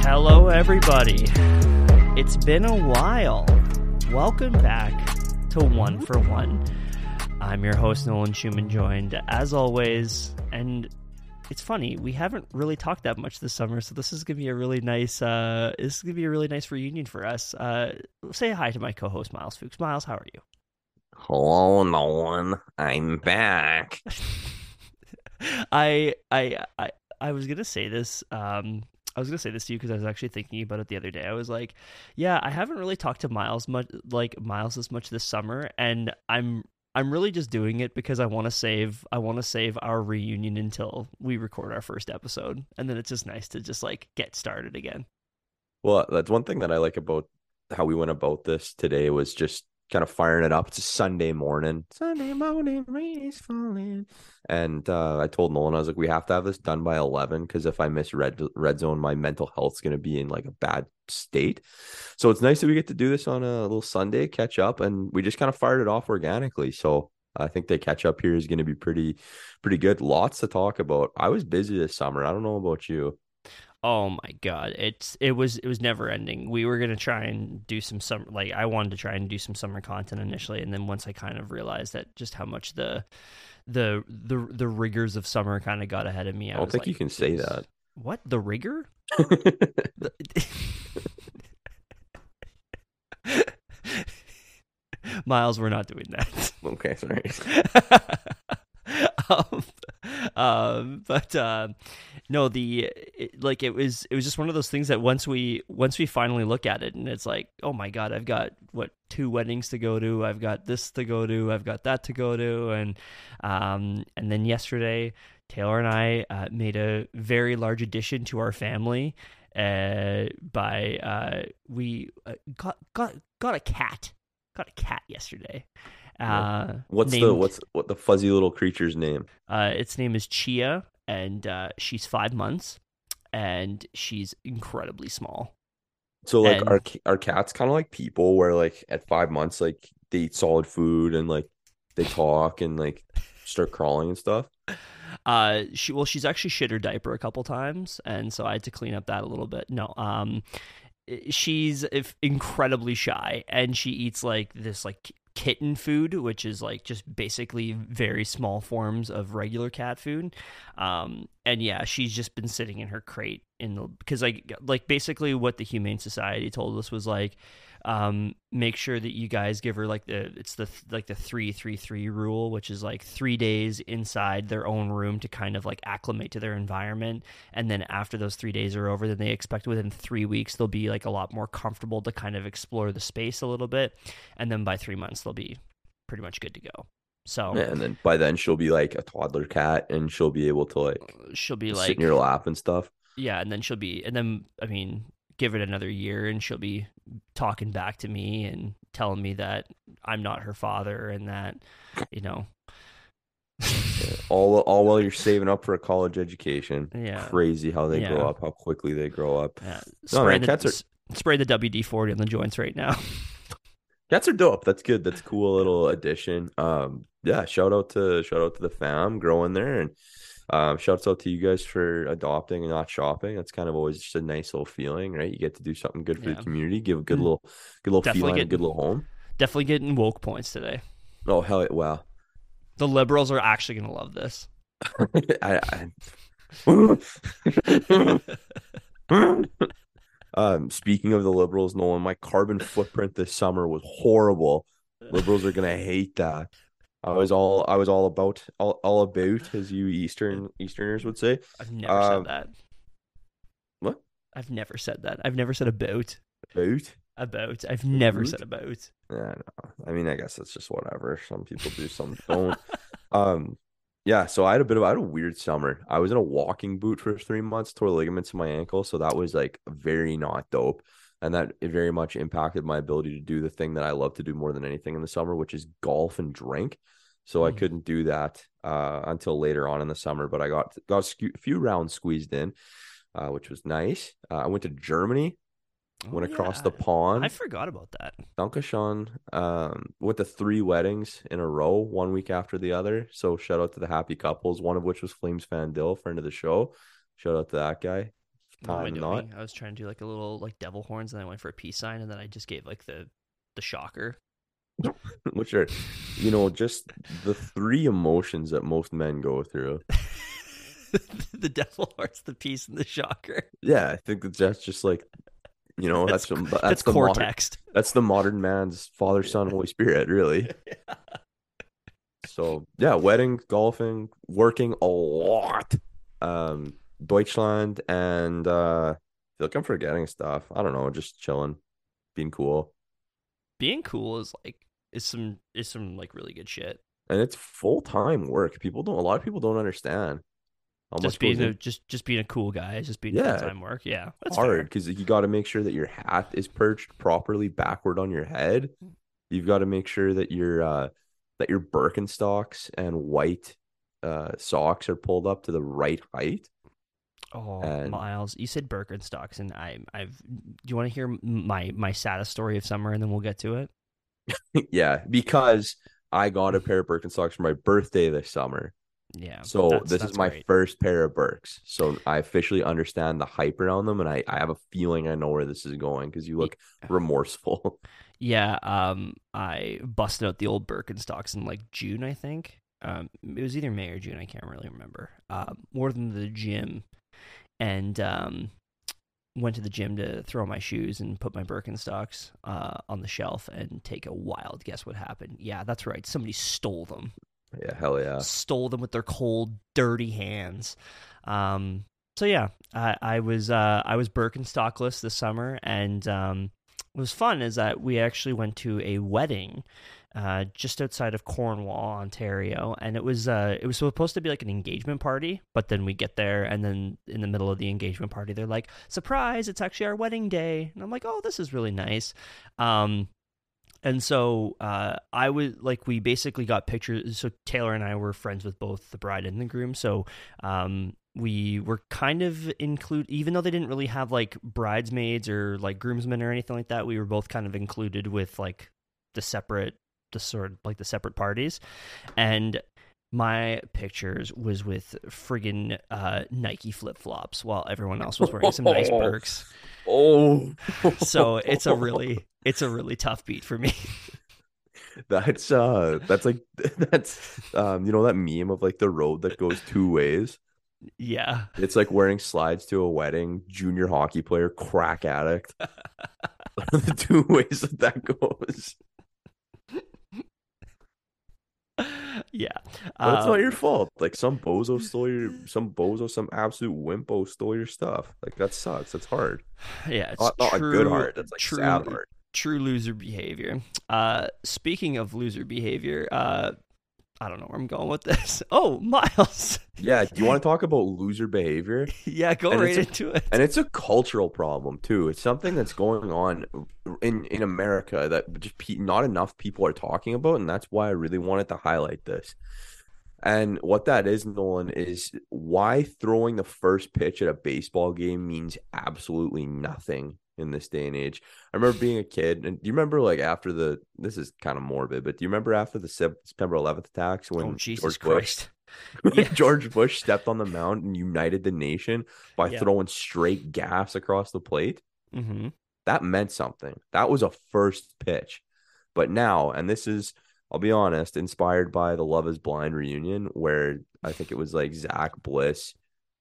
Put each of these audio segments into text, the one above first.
Hello, everybody. It's been a while. Welcome back to One for One. I'm your host, Nolan Schumann, joined as always. And it's funny, we haven't really talked that much this summer, so this is gonna be a really nice. Uh, this is gonna be a really nice reunion for us. Uh, say hi to my co-host, Miles Fuchs. Miles, how are you? Hello, Nolan. I'm back. I I I I was gonna say this. Um, I was gonna say this to you because I was actually thinking about it the other day. I was like, yeah, I haven't really talked to Miles much, like Miles as much this summer, and I'm I'm really just doing it because I want to save I want to save our reunion until we record our first episode, and then it's just nice to just like get started again. Well, that's one thing that I like about how we went about this today was just kind of firing it up. It's a Sunday morning. Sunday morning, rain is falling. And uh, I told Nolan, I was like, we have to have this done by 11 because if I miss red, red zone, my mental health's going to be in like a bad state. So it's nice that we get to do this on a little Sunday, catch up, and we just kind of fired it off organically. So I think the catch up here is going to be pretty, pretty good. Lots to talk about. I was busy this summer. I don't know about you. Oh my god, it's it was it was never ending. We were gonna try and do some summer like I wanted to try and do some summer content initially, and then once I kind of realized that just how much the the the the rigors of summer kind of got ahead of me. I, I don't think like, you can say that. What the rigor? Miles, we're not doing that. Okay, sorry. um, um, but uh, no, the it, like it was it was just one of those things that once we once we finally look at it and it's like, oh my god, I've got what two weddings to go to, I've got this to go to, I've got that to go to, and um, and then yesterday Taylor and I uh, made a very large addition to our family uh, by uh, we uh, got got got a cat, got a cat yesterday. Uh, what's named, the what's what the fuzzy little creature's name? Uh, its name is Chia, and uh, she's five months, and she's incredibly small. So like and, our our cats kind of like people, where like at five months, like they eat solid food and like they talk and like start crawling and stuff. Uh, she well, she's actually shit her diaper a couple times, and so I had to clean up that a little bit. No, um, she's incredibly shy, and she eats like this like kitten food, which is like just basically very small forms of regular cat food. Um, and yeah, she's just been sitting in her crate in the because like like basically what the Humane Society told us was like um, make sure that you guys give her like the it's the like the three three three rule, which is like three days inside their own room to kind of like acclimate to their environment, and then after those three days are over, then they expect within three weeks they'll be like a lot more comfortable to kind of explore the space a little bit, and then by three months they'll be pretty much good to go. So yeah, and then by then she'll be like a toddler cat, and she'll be able to like she'll be like sit in your lap and stuff. Yeah, and then she'll be, and then I mean, give it another year and she'll be talking back to me and telling me that I'm not her father and that, you know. all all while you're saving up for a college education. Yeah. Crazy how they yeah. grow up, how quickly they grow up. Yeah. No, man, the, cats are spray the WD forty on the joints right now. cats are dope. That's good. That's cool little addition. Um yeah, shout out to shout out to the fam growing there and um, shouts out to you guys for adopting and not shopping. That's kind of always just a nice little feeling, right? You get to do something good for yeah. the community, give a good mm-hmm. little, good little definitely feeling, getting, a good little home. Definitely getting woke points today. Oh hell, wow! The liberals are actually going to love this. I, I... um, speaking of the liberals, Nolan, my carbon footprint this summer was horrible. Liberals are gonna hate that. I was all I was all about all, all about as you Eastern Easterners would say. I've never um, said that. What? I've never said that. I've never said about. About. About. I've never said about. Yeah, no. I mean, I guess it's just whatever. Some people do, some don't. um, yeah. So I had a bit of I had a weird summer. I was in a walking boot for three months, tore ligaments in my ankle, so that was like very not dope and that it very much impacted my ability to do the thing that I love to do more than anything in the summer, which is golf and drink. So mm. I couldn't do that uh, until later on in the summer, but I got got a few rounds squeezed in, uh, which was nice. Uh, I went to Germany, oh, went across yeah. the pond. I forgot about that. Dankeschön. Um, went to three weddings in a row, one week after the other. So shout out to the happy couples, one of which was Flames Fan Dill, friend of the show. Shout out to that guy. What am I Time not. I was trying to do like a little like devil horns, and then I went for a peace sign, and then I just gave like the the shocker. Which are, you know, just the three emotions that most men go through. the devil hearts, the peace, and the shocker. Yeah, I think that that's just like, you know, that's That's- that's, That's, the core modern, text. that's the modern man's Father, Son, Holy Spirit, really. So yeah, wedding, golfing, working a lot. Um, Deutschland and uh, I feel like I'm forgetting stuff. I don't know, just chilling, being cool, Being cool is like is some is some like really good shit. and it's full time work. People don't. A lot of people don't understand just being a in- just just being a cool guy, just being Yeah. full time work. Yeah, that's hard because you got to make sure that your hat is perched properly backward on your head. You've got to make sure that your uh, that your Birkenstocks and white uh, socks are pulled up to the right height. Oh, And- Miles, you said Birkenstocks, and I I've. Do you want to hear my my saddest story of summer, and then we'll get to it? yeah, because I got a pair of Birkenstocks for my birthday this summer. Yeah. So that's- this that's is my great. first pair of Birks. So I officially understand the hype around them, and I, I have a feeling I know where this is going because you look remorseful. Yeah, um, I busted out the old Birkenstocks in like June, I think. Um, it was either May or June, I can't really remember. Um, more than the gym, and um, went to the gym to throw my shoes and put my Birkenstocks uh, on the shelf and take a wild guess what happened. Yeah, that's right. Somebody stole them. yeah, hell yeah. Stole them with their cold, dirty hands. Um, so yeah, I, I was uh, I was Birkenstockless this summer, and um, what was fun is that we actually went to a wedding uh, just outside of Cornwall, Ontario, and it was uh, it was supposed to be like an engagement party, but then we get there, and then in the middle of the engagement party, they're like, "Surprise! It's actually our wedding day," and I'm like, "Oh, this is really nice." Um, and so uh, I was like, we basically got pictures. So Taylor and I were friends with both the bride and the groom. So um, we were kind of include, even though they didn't really have like bridesmaids or like groomsmen or anything like that. We were both kind of included with like the separate, the sort of like the separate parties, and my pictures was with friggin' uh, Nike flip flops while everyone else was wearing some nice Birks. Oh, So it's a really, it's a really tough beat for me. That's uh that's like that's um you know that meme of like the road that goes two ways. yeah. It's like wearing slides to a wedding, junior hockey player, crack addict. the two ways that that goes. yeah. It's Uh, not your fault. Like some bozo stole your some bozo, some absolute wimpo stole your stuff. Like that sucks. That's hard. yeah, it's Not, not true, a good heart. That's like true, sad heart. true loser behavior. Uh, speaking of loser behavior, uh, I don't know where I'm going with this. Oh, Miles. Yeah. Do you want to talk about loser behavior? yeah, go And right it's a- into it. and it's a cultural problem too. It's something that's going on in in America that just pe- not enough people are talking about, and that's why I really wanted to highlight this. And what that is, Nolan, is why throwing the first pitch at a baseball game means absolutely nothing in this day and age. I remember being a kid, and do you remember like after the this is kind of morbid, but do you remember after the September 11th attacks when oh, Jesus George Bush Christ. when Yeah. George Bush stepped on the mound and united the nation by Yeah. throwing straight gas across the plate. hmm That meant something. That was a first pitch. But now, and this is, I'll be honest, inspired by the Love is Blind reunion, where I think it was like Zach Bliss,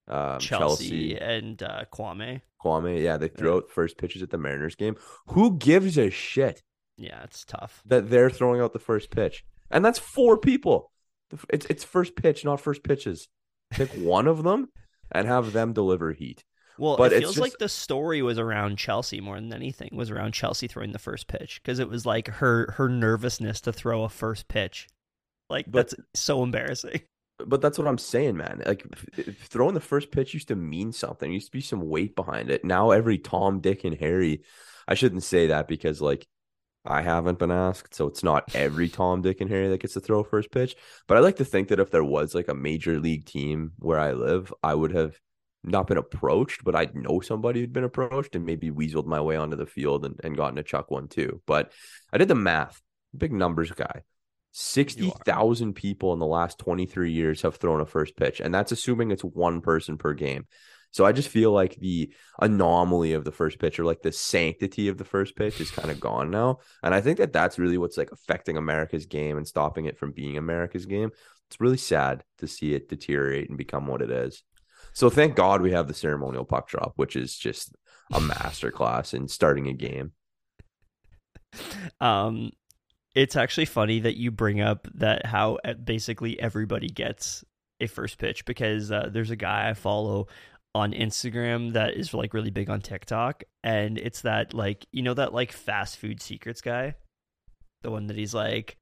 um, Chelsea, Chelsea, and uh, Kwame. Kwame. Yeah, they threw Yeah. out first pitches at the Mariners game. Who gives a shit Yeah, it's tough. that they're throwing out the first pitch? And that's four people. It's it's first pitch, not first pitches. Pick one of them and have them deliver heat. Well, But it feels like the story was around Chelsea more than anything. Was around Chelsea throwing the first pitch because it was like her her nervousness to throw a first pitch. Like But- that's so embarrassing. But that's what I'm saying, man. Like throwing the first pitch used to mean something. There used to be some weight behind it. Now every Tom, Dick, and Harry. I shouldn't say that because like I haven't been asked, so it's not every Tom, Dick, and Harry that gets to throw a first pitch. But I like to think that if there was like a major league team where I live, I would have not been approached, but I'd know somebody who'd been approached and maybe weaseled my way onto the field and, and gotten a chuck one too. But I did the math. Big numbers guy. 60,000 people in the last 23 years have thrown a first pitch, and that's assuming it's one person per game. So I just feel like the anomaly of the first pitch or like the sanctity of the first pitch is kind of gone now. And I think that that's really what's like affecting America's game and stopping it from being America's game. It's really sad to see it deteriorate and become what it is. So thank God we have the ceremonial puck drop, which is just a masterclass in starting a game. Um, it's actually funny that you bring up that how uh, basically everybody gets a first pitch because uh, there's a guy I follow on Instagram that is like really big on TikTok, and it's that like you know that like fast food secrets guy, the one that he's like,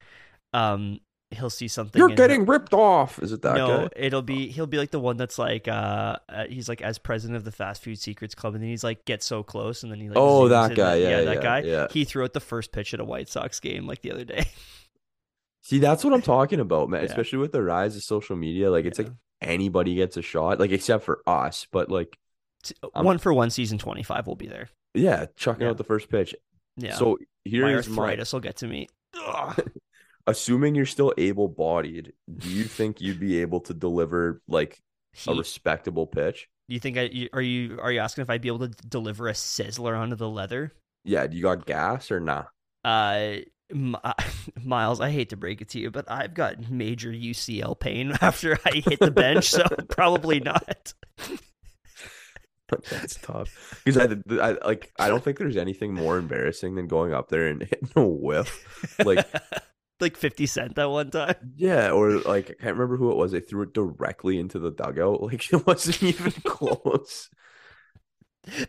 um, he'll see something. You're getting ripped off. Is it that no, guy? it'll be he'll be like the one that's like uh, uh he's like as president of the fast food secrets club, and then he's like get so close, and then he like Oh, that guy. Yeah, that yeah, guy. yeah. He threw out the first pitch at a White Sox game like the other day. See, that's what I'm talking about, man. Yeah. Especially with the rise of social media. Like, it's Yeah. like anybody gets a shot, like, except for us. But, like, I'm- one for one season twenty five will be there. yeah, chucking Yeah. out the first pitch. Yeah. So here's my, arthritis will get to me. Assuming you're still able bodied, do you think you'd be able to deliver like a respectable pitch? Do you think I are you are you asking if I'd be able to deliver a sizzler onto the leather? Yeah, do you got gas or nah? Uh, M- Miles, I hate to break it to you, but I've got major UCL pain after I hit the bench, so probably not. That's tough because I, I like I don't think there's anything more embarrassing than going up there and hitting a whiff. Like like fifty cent that one time. yeah, or like I can't remember who it was. They threw it directly into the dugout. Like it wasn't even close.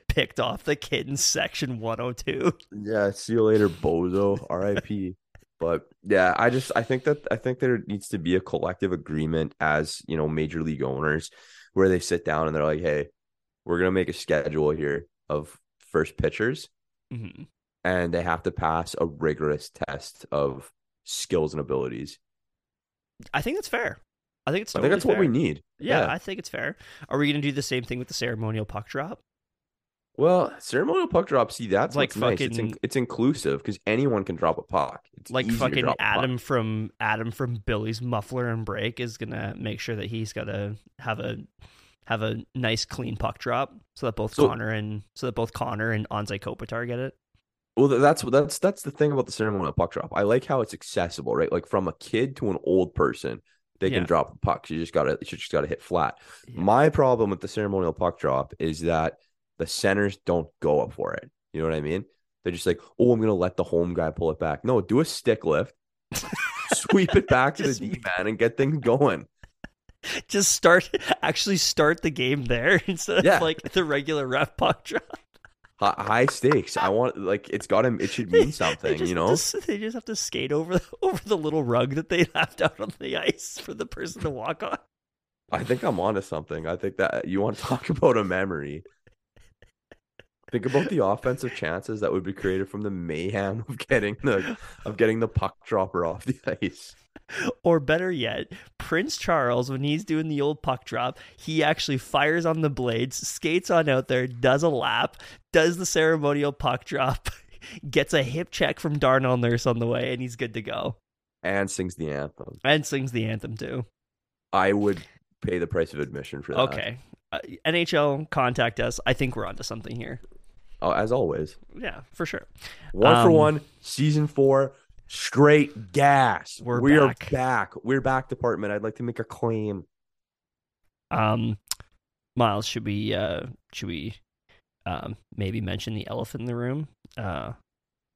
Picked off the kid in section one hundred two. Yeah, see you later, bozo. R.I.P. But yeah, I just I think that I think there needs to be a collective agreement as you know major league owners where they sit down and they're like, hey, we're gonna make a schedule here of first pitchers, Mm-hmm. and they have to pass a rigorous test of skills and abilities. I think that's fair. I think it's. I think that's what we need. Yeah, Yeah. I think it's fair. Are we gonna do the same thing with the ceremonial puck drop? Well, ceremonial puck drop. See, that's Like what's nice. It's, in- fucking- it's inclusive because anyone can drop a puck. It's like fucking drop a puck. Adam from Adam from Billy's Muffler and Break is gonna make sure that he's gotta have a have a nice clean puck drop so that both So- Connor and so that both Connor and Anze Kopitar get it. Well, that's that's that's the thing about the ceremonial puck drop. I like how it's accessible, right? Like from a kid to an old person, they Yeah. can drop a puck. You just gotta you just gotta hit flat. Yeah. My problem with the ceremonial puck drop is that the centers don't go up for it. You know what I mean? They're just like, oh, I'm gonna let the home guy pull it back. No, do a stick lift, sweep it back to the D man, and get things going. Just start actually start the game there instead Yeah. of like the regular ref puck drop. Hi- High stakes. I want like it's got him. it should mean something. just You know? to- they just have to skate over the, over the little rug that they left out on the ice for the person to walk on. I think I'm onto something. I think that you want to talk about a memory. Think about the offensive chances that would be created from the mayhem of getting the of getting the puck dropper off the ice. Or better yet, Prince Charles, when he's doing the old puck drop, he actually fires on the blades, skates on out there, does a lap, does the ceremonial puck drop, gets a hip check from Darnell Nurse on the way, and he's good to go. And sings the anthem. And sings the anthem too. I would pay the price of admission for that. Okay. Uh, NHL, contact us. I think we're onto something here. Oh, as always. Yeah, for sure. One for Um, one, season four, straight gas. We're we back. are back. We're back, department. I'd like to make a claim. Um, Miles, should we uh, should we um, maybe mention the elephant in the room uh,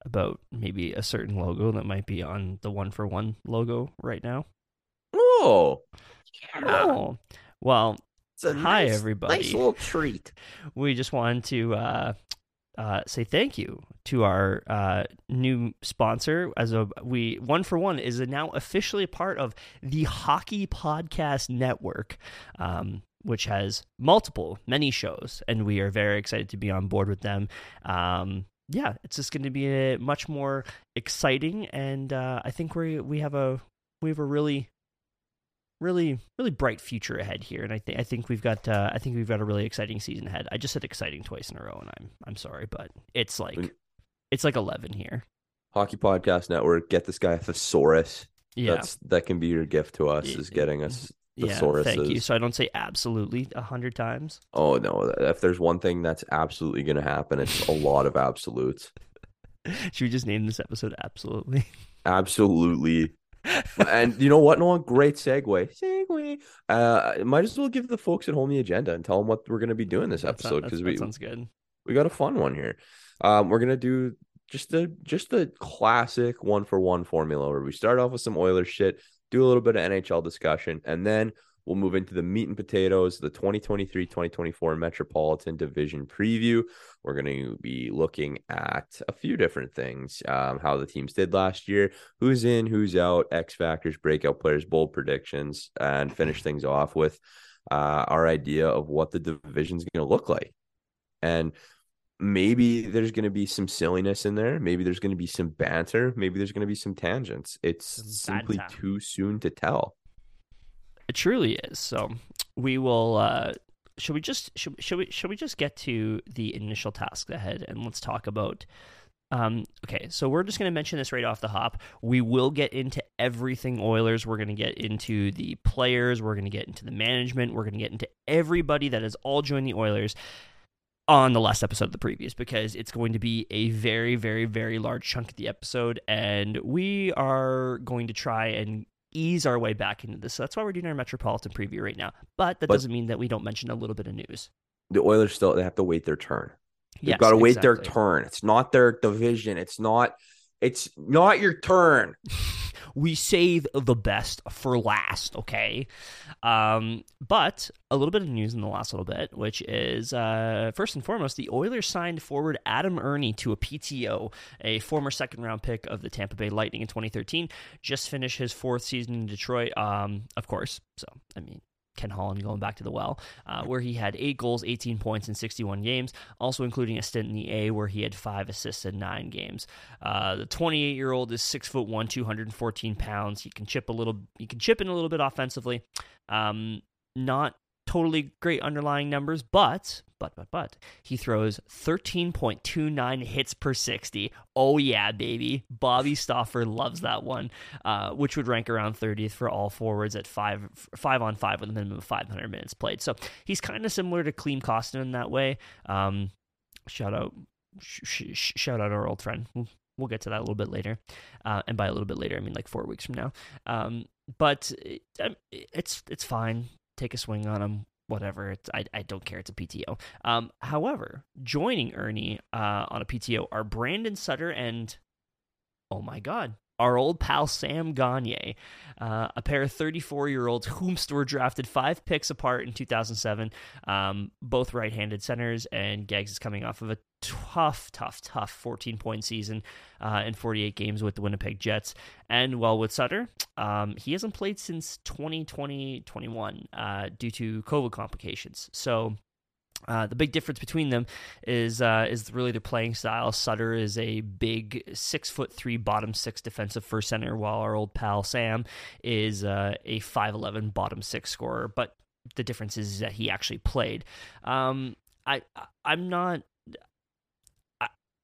about maybe a certain logo that might be on the one for one logo right now? Oh, Oh, well, Hi, nice- everybody. Nice little treat. we just wanted to uh, uh, say thank you to our uh, new sponsor. As a we one for one is now officially a part of the Hockey Podcast Network, um, which has multiple many shows, and we are very excited to be on board with them. Um, yeah, it's just going to be a much more exciting, and uh, I think we we have a we have a really really really bright future ahead here and i think i think we've got uh, i think we've got a really exciting season ahead i just said exciting twice in a row and i'm i'm sorry but it's like it's like 11 here Hockey Podcast Network. Get this guy a thesaurus. yeah That's that can be your gift to us is getting us yeah, thank you. So I don't say absolutely a hundred times. Oh no! If there's one thing that's absolutely going to happen, it's a lot of absolutes. Should we just name this episode "Absolutely"? Absolutely. And you know what, Noah? Great segue. Segue. Uh, might as well give the folks at home the agenda and tell them what we're going to be doing this episode because we sounds good. We got a fun one here. Um, we're gonna do just the just the classic one for one formula where we start off with some Oilers shit, do a little bit of NHL discussion, and then we'll move into the meat and potatoes, the 2023-2024 Metropolitan Division preview. We're going to be looking at a few different things, um, how the teams did last year, who's in, who's out, X factors, breakout players, bold predictions, and finish things off with uh, our idea of what the division's going to look like. And maybe there's going to be some silliness in there. Maybe there's going to be some banter. Maybe there's going to be some tangents. It's some simply too soon to tell. It truly is. So we will. uh should we just should, should we should we just get to the initial task ahead and let's talk about um, okay, so we're just going to mention this right off the hop. We will get into everything Oilers. We're going to get into the players. We're going to get into the management. We're going to get into everybody that has all joined the Oilers on the last episode of the previous because it's going to be a very, very, very large chunk of the episode, and we are going to try and ease our way back into this. So that's why we're doing our Metropolitan preview right now. But that but doesn't mean that we don't mention a little bit of news. The Oilers still they have to wait their turn. They've yes, got to wait exactly. their turn. It's not their division. It's not. It's not your turn. we save the best for last, okay? Um, but a little bit of news in the last little bit, which is uh, first and foremost, the Oilers signed forward Adam Erne to a PTO, a former second round pick of the Tampa Bay Lightning in 2013. Just finished his fourth season in Detroit, um, of course. So, I mean, Ken Holland going back to the well, uh, where he had eight goals, 18 points in 61 games, also including a stint in the A where he had five assists in nine games. Uh, the 28 year old is six foot one, 214 pounds. He can chip a little, he can chip in a little bit offensively. Um, not totally great underlying numbers, but but but but he throws 13.29 hits per 60. Oh yeah, baby. Bobby Stauffer loves that one, uh, which would rank around 30th for all forwards at five five on five with a minimum of 500 minutes played. So he's kind of similar to Klim Kostin in that way. Um, shout out. Sh- sh- shout out our old friend. We'll get to that a little bit later, uh, and by a little bit later, I mean like four weeks from now. Um, but um, it's it's fine take a swing on him. Whatever, it's, I, I don't care. It's a PTO. Um, however, joining Erne uh, on a PTO are Brandon Sutter and, oh my God, our old pal Sam Gagner, uh, a pair of 34 year olds whom were drafted five picks apart in 2007, um, both right handed centers. And Gags is coming off of a tough, tough, tough 14 point season uh, in 48 games with the Winnipeg Jets. And well, with Sutter, um, he hasn't played since 2020 21 uh, due to COVID complications. So uh, the big difference between them is uh, is really their playing style. Sutter is a big six foot three bottom six defensive first center, while our old pal Sam is uh, a five eleven bottom six scorer. But the difference is that he actually played. Um, I I'm not.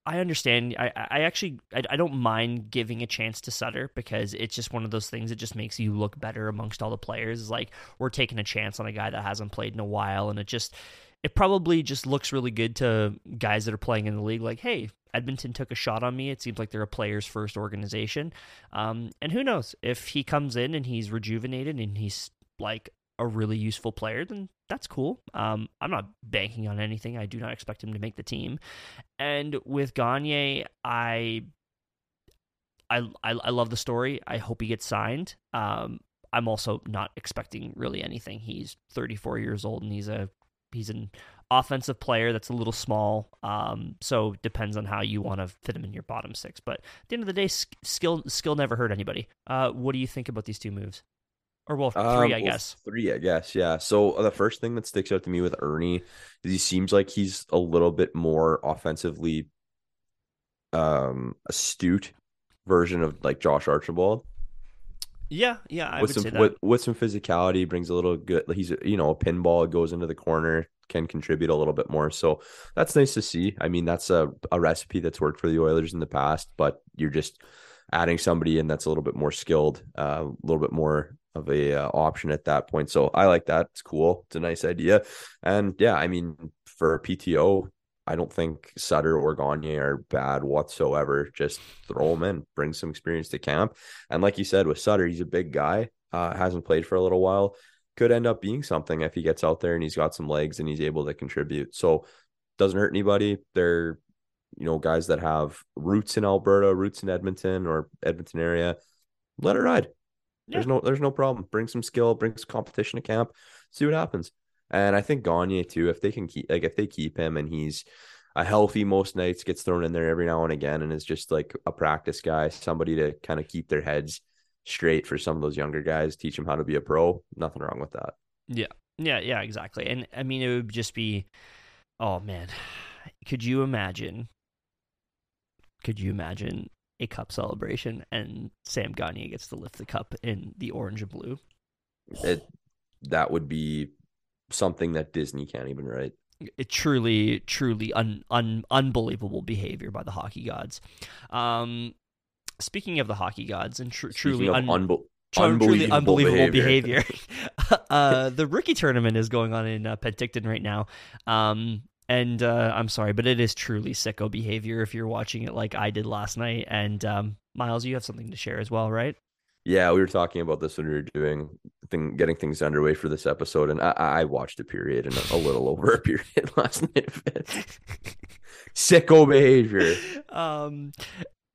I, understand. I, I actually I, I don't mind giving a chance to Sutter because it's just one of those things that just makes you look better amongst all the players. It's like we're taking a chance on a guy that hasn't played in a while, and it just it probably just looks really good to guys that are playing in the league. Like, hey, Edmonton took a shot on me. It seems like they're a players first organization. Um, and who knows if he comes in and he's rejuvenated and he's like a really useful player, then that's cool. Um, I'm not banking on anything. I do not expect him to make the team. And with Gagner, I, I, I, I love the story. I hope he gets signed. Um, I'm also not expecting really anything. He's 34 years old and he's a he's an offensive player that's a little small. Um, so depends on how you want to fit him in your bottom six. But at the end of the day, skill skill never hurt anybody. Uh, what do you think about these two moves? Or well, three, um, I guess. three, I guess. Yeah. So uh, the first thing that sticks out to me with Erne is he seems like he's a little bit more offensively um astute version of like Josh Archibald. Yeah, yeah, I with would some, say that. With, with some physicality, brings a little good. He's you know a pinball goes into the corner, can contribute a little bit more. So that's nice to see. I mean, that's a a recipe that's worked for the Oilers in the past, but you're just adding somebody in that's a little bit more skilled, uh, a little bit more of a uh, option at that point. So I like that. It's cool. It's a nice idea. And yeah, I mean, for PTO, I don't think Sutter or Gagner are bad whatsoever. Just throw them in, bring some experience to camp. And like you said, with Sutter, he's a big guy, uh, hasn't played for a little while. Could end up being something if he gets out there and he's got some legs and he's able to contribute. So doesn't hurt anybody. They're, you know, guys that have roots in Alberta, roots in Edmonton or Edmonton area. Let it ride. Yeah. There's no there's no problem. Bring some skill, bring some competition to camp, see what happens. And I think Gagner too, if they can keep like if they keep him and he's a healthy most nights, gets thrown in there every now and again, and is just like a practice guy, somebody to kind of keep their heads straight for some of those younger guys, teach them how to be a pro. Nothing wrong with that. Yeah. Yeah, yeah, exactly. And I mean it would just be oh man. Could you imagine could you imagine a cup celebration and Sam Gagner gets to lift the cup in the orange and blue? It that would be something that Disney can't even write. It truly, truly un, un, unbelievable behavior by the hockey gods. Um, speaking of the hockey gods and tr- truly un- unbe- unbelievable, truly unbelievable behavior, behavior uh, the rookie tournament is going on in uh, Penticton right now. Um, and uh, I'm sorry, but it is truly sicko behavior if you're watching it like I did last night. And um, Miles, you have something to share as well, right? Yeah, we were talking about this when we were doing thing, getting things underway for this episode, and I, I watched a period and a, a little over a period last night. Sicko behavior. Um,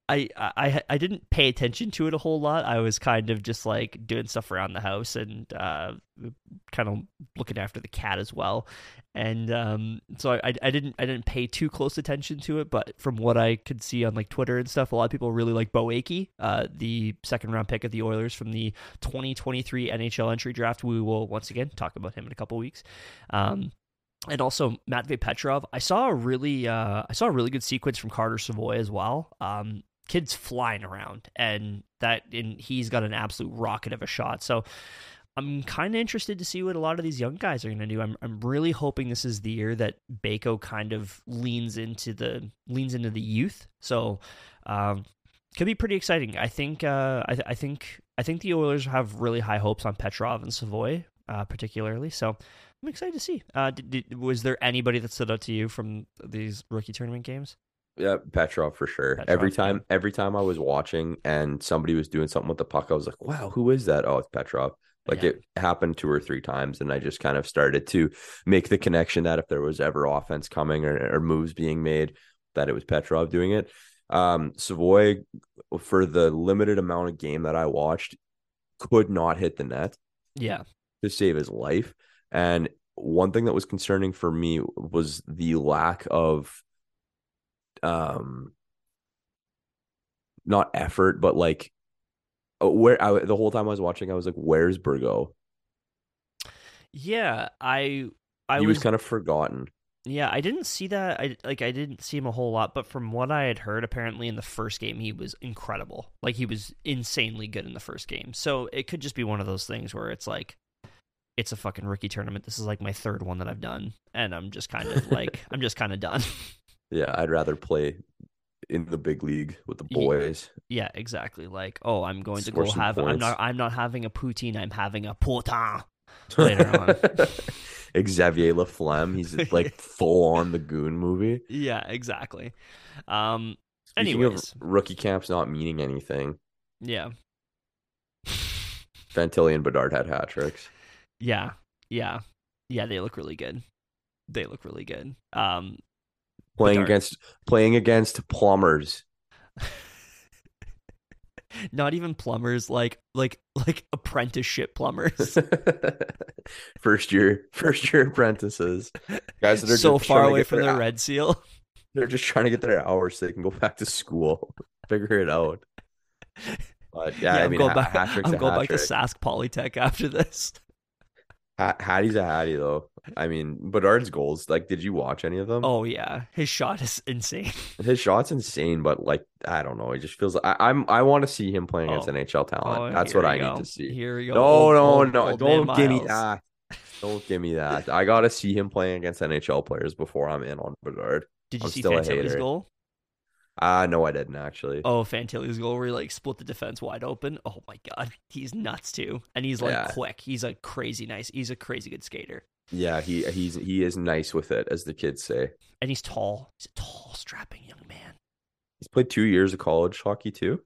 I, I I didn't pay attention to it a whole lot. I was kind of just like doing stuff around the house and uh, kind of looking after the cat as well. And um, so I, I didn't I didn't pay too close attention to it. But from what I could see on like Twitter and stuff, a lot of people really like Beau Akey, uh, the second round pick of the Oilers from the 2023 NHL entry draft. We will once again talk about him in a couple weeks. Um, and also Matvey Petrov. I saw a really uh, I saw a really good sequence from Carter Savoie as well. Um, kids flying around, and that and he's got an absolute rocket of a shot. So I'm kind of interested to see what a lot of these young guys are going to do. I'm I'm really hoping this is the year that Bayko kind of leans into the leans into the youth. So um, could be pretty exciting. I think uh, I, I think I think the Oilers have really high hopes on Petrov and Savoie uh, particularly. So I'm excited to see. Uh, did, did, was there anybody that stood out to you from these rookie tournament games? Yeah, Petrov for sure. Petrov, every time, yeah. every time I was watching and somebody was doing something with the puck, I was like, "Wow, who is that?" Oh, it's Petrov. Like yeah. it happened two or three times, and I just kind of started to make the connection that if there was ever offense coming or, or moves being made, that it was Petrov doing it. Um, Savoie, for the limited amount of game that I watched, could not hit the net. Yeah, to save his life. And one thing that was concerning for me was the lack of um not effort, but like uh, where I, the whole time I was watching, I was like, "Where's Burgo?" Yeah, I, I was, was kind of forgotten. Yeah, I didn't see that. I like I didn't see him a whole lot, but from what I had heard, apparently in the first game he was incredible. Like he was insanely good in the first game. So it could just be one of those things where it's like it's a fucking rookie tournament. This is like my third one that I've done, and I'm just kind of like I'm just kind of done. Yeah, I'd rather play in the big league with the boys. Yeah, exactly. Like, oh, I'm going to go have. Points. I'm not. I'm not having a poutine. I'm having a potin later on. Xavier Laflamme. He's like full on the Goon movie. Yeah, exactly. Um. Speaking anyways, rookie camps not meaning anything. Yeah. Fantilli and Bedard had hat tricks. Yeah, yeah, yeah. They look really good. They look really good. Um, playing against playing against plumbers. Not even plumbers, like like like apprenticeship plumbers. first year, first year apprentices, guys that are so far away from their, their red seal. They're just trying to get their hours so they can go back to school, figure it out. But yeah, yeah I am mean, going back, I'm going back to Sask Polytech after this. Hattie's a Hattie though. I mean, Bedard's goals. Like, did you watch any of them? Oh yeah, his shot is insane. His shot's insane, but like, I don't know. It just feels. Like, I, am I want to see him playing against oh. NHL talent. Oh, That's what I go. need to see. Here we go. No, old, no, old, no. Old don't give me that. Don't give me that. I got to see him playing against NHL players before I'm in on Bedard. Did you I'm see Fantilli's goal? Uh no, I didn't actually. Oh, Fantilli's goal where he like split the defense wide open. Oh my god, he's nuts too, and he's like Yeah. quick. He's a crazy nice. He's a crazy good skater, Yeah, he he's he is nice with it, as the kids say. and he's tall. He's a tall, strapping young man. He's played two years of college hockey too.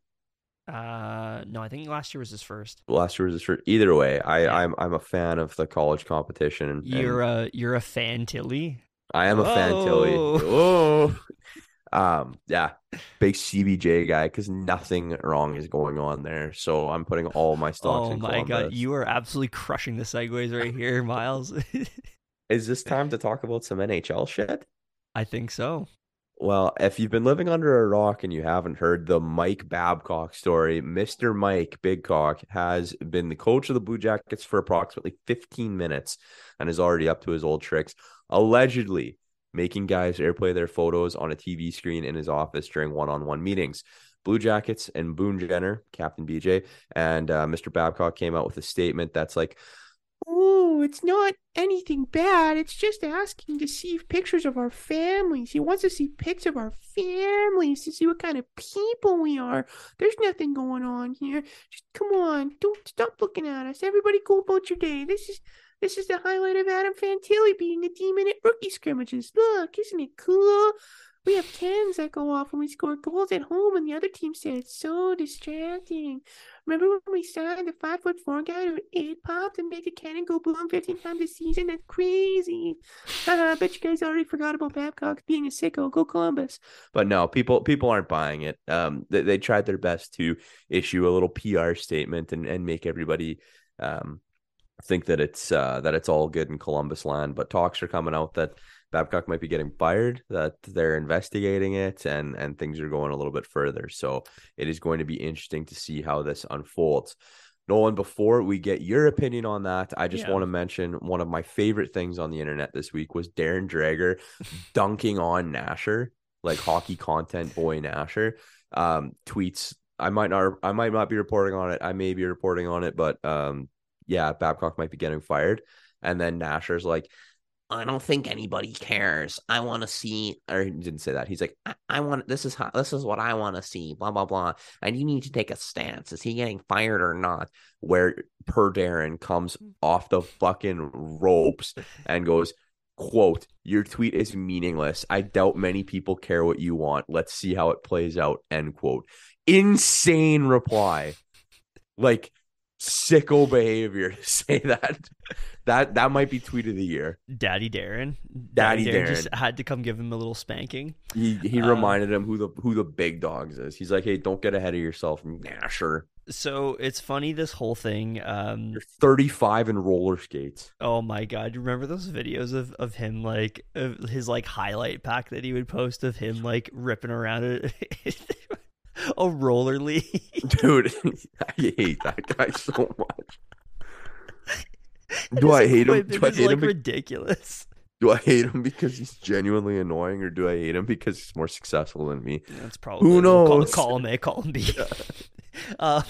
Uh, no, I think last year was his first. Last year was his first. Either way, I Yeah. I'm I'm a fan of the college competition. And, You're a you're a Fantilli. I am a fan, Tilly. Oh. Um, yeah, big CBJ guy because nothing wrong is going on there. So I'm putting all my stocks Oh in my god, you are absolutely crushing the segues right here, Miles. Is this time to talk about some NHL shit? I think so. Well, if you've been living under a rock and you haven't heard the Mike Babcock story, Mr. Mike Bigcock has been the coach of the Blue Jackets for approximately 15 minutes and is already up to his old tricks, allegedly making guys airplay their photos on a TV screen in his office during one on one meetings. Blue Jackets and Boone Jenner, Captain BJ, and uh, Mr. Babcock came out with a statement that's like, Oh, it's not anything bad. It's just asking to see pictures of our families. He wants to see pics of our families to see what kind of people we are. There's nothing going on here. Just come on, don't stop looking at us. Everybody, go about your day. This is this is the highlight of Adam Fantilli being a demon at rookie scrimmages. Look, isn't it cool? We have cans that go off when we score goals at home, and the other team said it's so distracting. Remember when we signed the five foot four guy who eight popped and made the cannon go boom 15 times a season? That's crazy. I bet you guys already forgot about Babcock being a sicko. Go Columbus. but no, people people aren't buying it. Um, they, they tried their best to issue a little PR statement and and make everybody um think that it's uh that it's all good in Columbus land. But talks are coming out that Babcock might be getting fired, that they're investigating it, and and things are going a little bit further. So it is going to be interesting to see how this unfolds. Nolan, before we get your opinion on that, I just Yeah. want to mention one of my favorite things on the internet this week was Darren Dreger dunking on Nasher, like hockey content boy Nasher. Um, tweets. I might not. I might not be reporting on it. I may be reporting on it, but um, yeah, Babcock might be getting fired. And then Nasher's like, I don't think anybody cares. I want to see. or he didn't say that. He's like, I, I want. This is how. This is what I want to see. Blah blah blah. And you need to take a stance. Is he getting fired or not? where per Darren comes hmm. off the fucking ropes and goes, quote, your tweet is meaningless. I doubt many people care what you want. Let's see how it plays out, end quote. Insane reply. Like sicko behavior to say that. That that might be tweet of the year. Daddy Darren. Daddy just Darren. had to come give him a little spanking. He he Uh, reminded him who the who the big dogs is. He's like, hey, don't get ahead of yourself. Nah, sure. So it's funny this whole thing. Um, You're 35 in roller skates. oh my god, you remember those videos of, of him like of his like highlight pack that he would post of him like ripping around a, a roller league. Dude, I hate that guy so much. Do I hate him? Do I hate like him? be- ridiculous. Do I hate him because he's genuinely annoying, or do I hate him because he's more successful than me? That's probably Who we'll Call, knows? column A, column B. uh,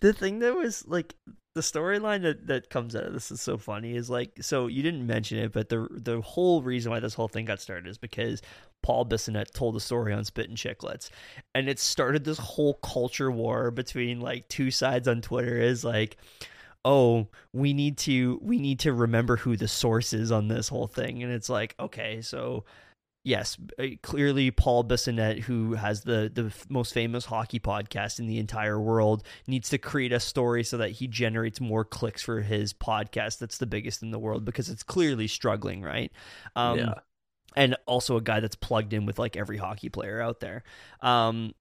the thing that was like the storyline that, that comes out of this is so funny is like so you didn't mention it, but the the whole reason why this whole thing got started is because Paul Bissonnette told a story on Spit and Chicklets, and it started this whole culture war between like two sides on Twitter. Is like oh we need to we need to remember who the source is on this whole thing and it's like okay so yes uh, clearly paul bissonnette who has the the most famous hockey podcast in the entire world needs to create a story so that he generates more clicks for his podcast. That's the biggest in the world because it's clearly struggling right? Um Yeah. and also a guy that's plugged in with like every hockey player out there. Um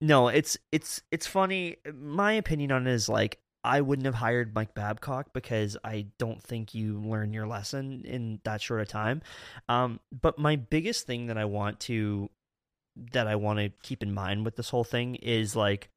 no it's it's it's funny. My opinion on it is like I wouldn't have hired Mike Babcock because I don't think you learn your lesson in that short a time. Um, but my biggest thing that I want to that I want to keep in mind with this whole thing is like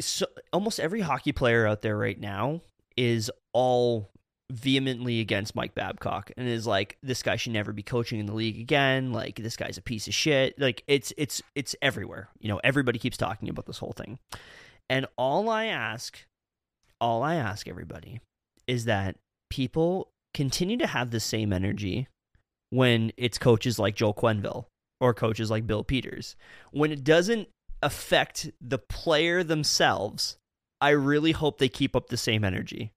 so almost every hockey player out there right now is all vehemently against Mike Babcock and is like this guy should never be coaching in the league again. Like this guy's a piece of shit. Like it's it's it's everywhere. You know everybody keeps talking about this whole thing. And all I ask all I ask everybody is that people continue to have the same energy when it's coaches like Joel Quenneville or coaches like Bill Peters. When it doesn't affect the player themselves, I really hope they keep up the same energy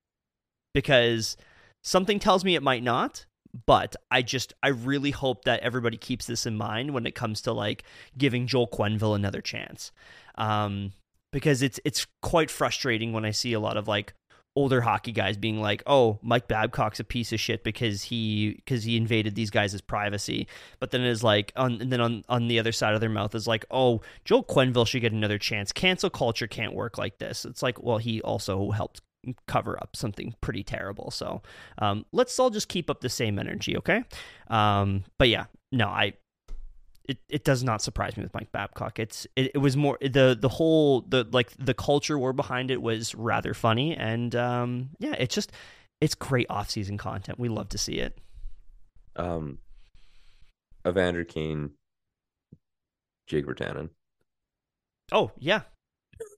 because something tells me it might not. But I just, I really hope that everybody keeps this in mind when it comes to like giving Joel Quenneville another chance. Um, because it's it's quite frustrating when I see a lot of like older hockey guys being like, "Oh, Mike Babcock's a piece of shit because he because he invaded these guys' privacy." But then it's like on and then on on the other side of their mouth is like, "Oh, Joel Quenneville should get another chance. Cancel culture can't work like this." It's like, well, he also helped cover up something pretty terrible. So um, let's all just keep up the same energy, okay? Um, but yeah, no, I it, it does not surprise me with Mike Babcock. It's it, it was more the the whole the like the culture war behind it was rather funny and um yeah it's just it's great off season content. We love to see it. Um, Evander Kane, Jake Virtanen. Oh yeah,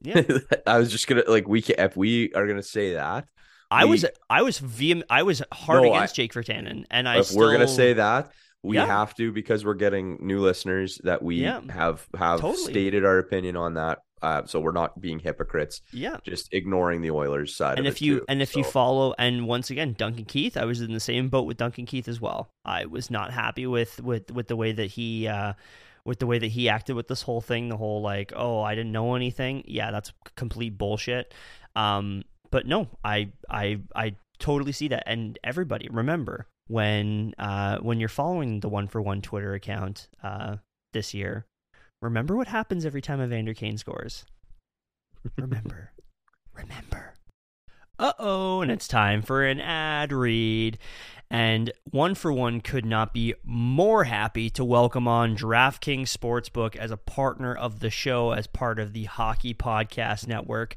yeah. I was just gonna like we can, if we are gonna say that I We- was I was vehem- I was hard No, I- against Jake Virtanen, and I if we're gonna say that we Yeah. have to because we're getting new listeners that we Yeah. have have Totally. stated our opinion on that. Uh, so we're not being hypocrites, yeah. just ignoring the Oilers side. and if you too. and if you follow and once again Duncan Keith, I was in the same boat with Duncan Keith as well. I was not happy with with with the way that he uh with the way that he acted with this whole thing, the whole like, oh, I didn't know anything. Yeah, that's complete bullshit. Um but no, I I I totally see that and everybody remember when uh when you're following the one for one Twitter account uh this year, remember what happens every time Evander Kane scores. Remember. remember. Uh oh, and it's time for an ad read. And one for one could not be more happy to welcome on DraftKings Sportsbook as a partner of the show, as part of the Hockey Podcast Network,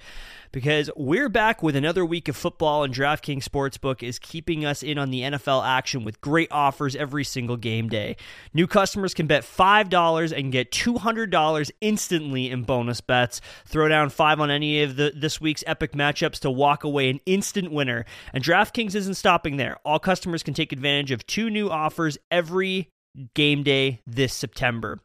because we're back with another week of football, and DraftKings Sportsbook is keeping us in on the NFL action with great offers every single game day. New customers can bet $5 and get $200 instantly in bonus bets. Throw down 5 on any of the this week's epic matchups to walk away an instant winner. And DraftKings isn't stopping there. All customers can take advantage of two new offers every game day this September.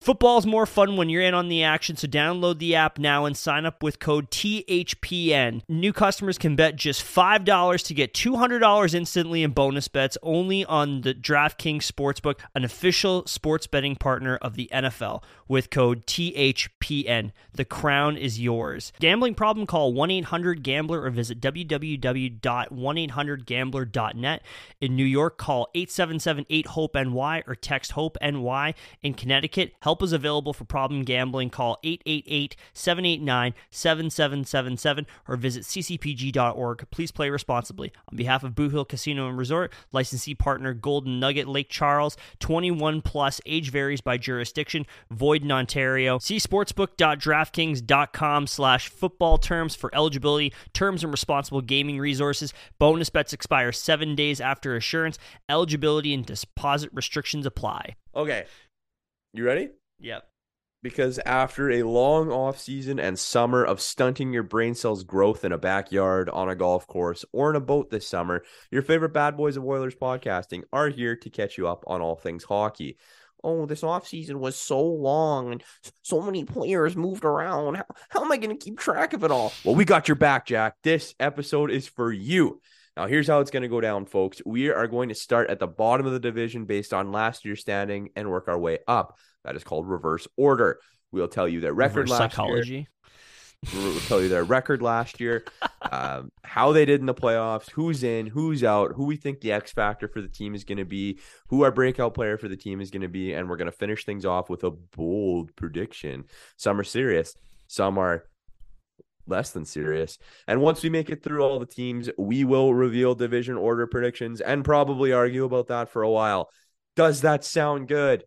Football's more fun when you're in on the action, so download the app now and sign up with code THPN. New customers can bet just $5 to get $200 instantly in bonus bets only on the DraftKings Sportsbook, an official sports betting partner of the NFL, with code THPN. The crown is yours. Gambling problem? Call 1 800 Gambler or visit www.1800Gambler.net. In New York, call 877 8 HOPE NY or text HOPE NY. In Connecticut, help is available for problem gambling. Call 888 789 7777 or visit ccpg.org. Please play responsibly. On behalf of Boot Hill Casino and Resort, licensee partner Golden Nugget Lake Charles, 21 plus, age varies by jurisdiction, void in Ontario. See sportsbook.draftkings.com slash football terms for eligibility, terms and responsible gaming resources. Bonus bets expire seven days after assurance. Eligibility and deposit restrictions apply. okay, you ready? Yep. Because after a long off season and summer of stunting your brain cells' growth in a backyard, on a golf course, or in a boat this summer, your favorite bad boys of Oilers podcasting are here to catch you up on all things hockey. Oh, this offseason was so long and so many players moved around. How, how am I going to keep track of it all? Well, we got your back, Jack. This episode is for you. Now, here's how it's going to go down, folks. We are going to start at the bottom of the division based on last year's standing and work our way up. That is called reverse order. We'll tell you their record Reverse last year. We'll tell you their record last year, um, how they did in the playoffs, who's in, who's out, who we think the X factor for the team is going to be, who our breakout player for the team is going to be, and we're going to finish things off with a bold prediction. Some are serious, some are less than serious. And once we make it through all the teams, we will reveal division order predictions and probably argue about that for a while. Does that sound good?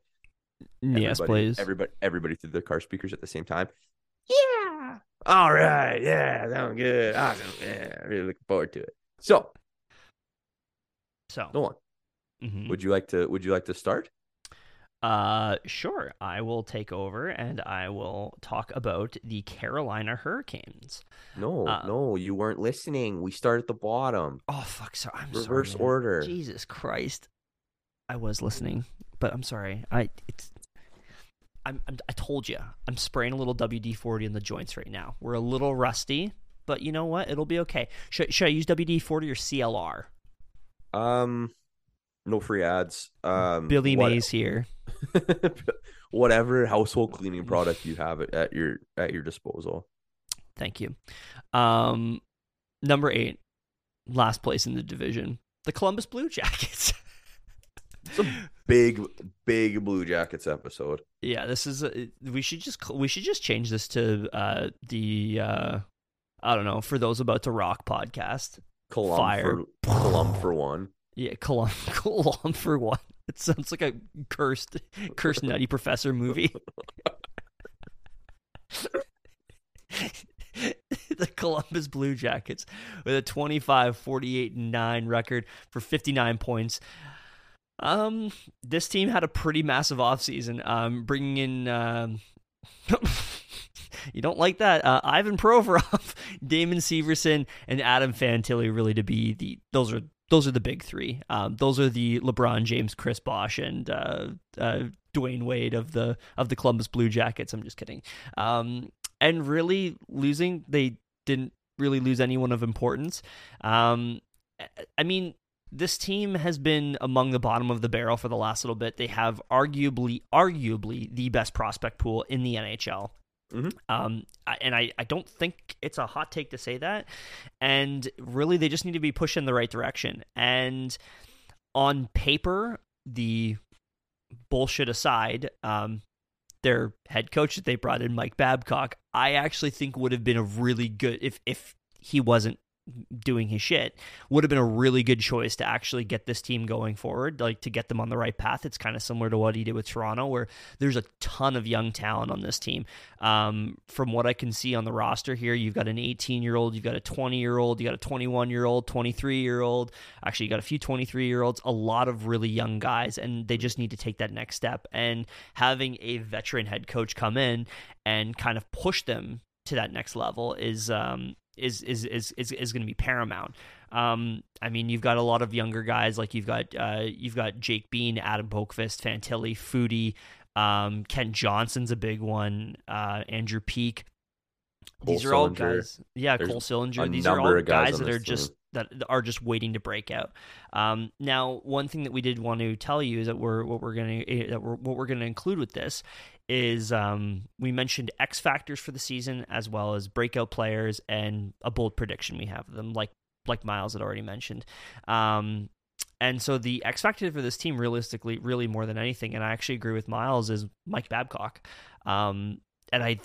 Yes, Everybody- please. Everybody, everybody through their car speakers at the same time. Yeah. All right, yeah, sound good. Awesome. Yeah, really looking forward to it. So, So, Nolan, mhm. would you like to? Would you like to start? Uh, sure. I will take over and I will talk about the Carolina Hurricanes. No, Uh, no, you weren't listening. We start at the bottom, Oh fuck! So I'm reverse sorry, order. Jesus Christ! I was listening, but I'm sorry. I it's I'm, I'm I told you I'm spraying a little WD forty in the joints right now. We're a little rusty, but you know what? It'll be okay. Should should I use WD forty or CLR? Um, no free ads. Um, Billy what- Mays here. whatever household cleaning product you have at- at your at your disposal. Thank you. Um, number eight, last place in the division, the Columbus Blue Jackets. It's a big, big Blue Jackets episode. yeah, this is. A, we should just we should just change this to uh, the uh, I don't know for those about to rock podcast. Column Fire. for Column for one. Yeah, Colum, Colum for one. It sounds like a cursed, cursed nutty professor movie. the Columbus Blue Jackets with a 25 48 9 record for 59 points. Um, this team had a pretty massive offseason, um, bringing in. Um, you don't like that, uh, Ivan Provorov, Damon Severson, and Adam Fantilli really to be the those are those are the big three. Um, those are the LeBron James, Chris Bosh, and uh, uh, Dwyane Wade of the of the Columbus Blue Jackets. I'm just kidding. Um, and really losing, they didn't really lose anyone of importance. Um, I mean, this team has been among the bottom of the barrel for the last little bit. They have arguably, arguably the best prospect pool in the NHL. Mhm. Um, and I, I don't think it's a hot take to say that. And really, they just need to be pushed in the right direction. And on paper, the bullshit aside, um, their head coach that they brought in, Mike Babcock, I actually think would have been a really good if if he wasn't doing his shit would have been a really good choice to actually get this team going forward like to get them on the right path. It's kind of similar to what he did with toronto where there's a ton of young talent on this team. Um, from what i can see on the roster here you've got an 18 year old you've got a 20 year old you got a 21 year old 23 year old actually you got a few 23 year olds a lot of really young guys and they just need to take that next step. And having a veteran head coach come in and kind of push them to that next level is um is is is is, is going to be paramount. Um, I mean, you've got a lot of younger guys like you've got uh, you've got Jake Bean, Adam Boqvist, Fantilli, Foudy, um, Kent Johnson's a big one, uh, Andrew Peeke. These Cole are all guys. Yeah, There's Cole Sillinger. These are all guys guys that are just team. that are just waiting to break out. Um, now, one thing that we did want to tell you is that we're what we're going to that we're, what we're going to include with this is um, we mentioned X factors for the season as well as breakout players and a bold prediction we have them like like Miles had already mentioned. Um, and so the X factor for this team, realistically, really more than anything, and I actually agree with Miles, is Mike Babcock. Um, and I,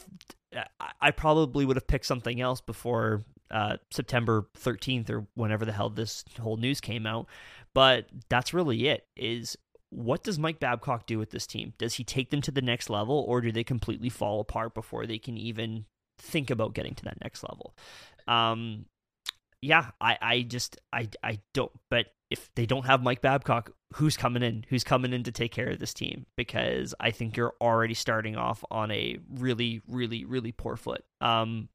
I probably would have picked something else before uh, September 13th or whenever the hell this whole news came out. But that's really it. Is what does Mike Babcock do with this team? Does he take them to the next level, or do they completely fall apart before they can even think about getting to that next level? Um, yeah, I, I just I I don't. But if they don't have Mike Babcock, who's coming in? Who's coming in to take care of this team? Because I think you're already starting off on a really, really, really poor foot. Um,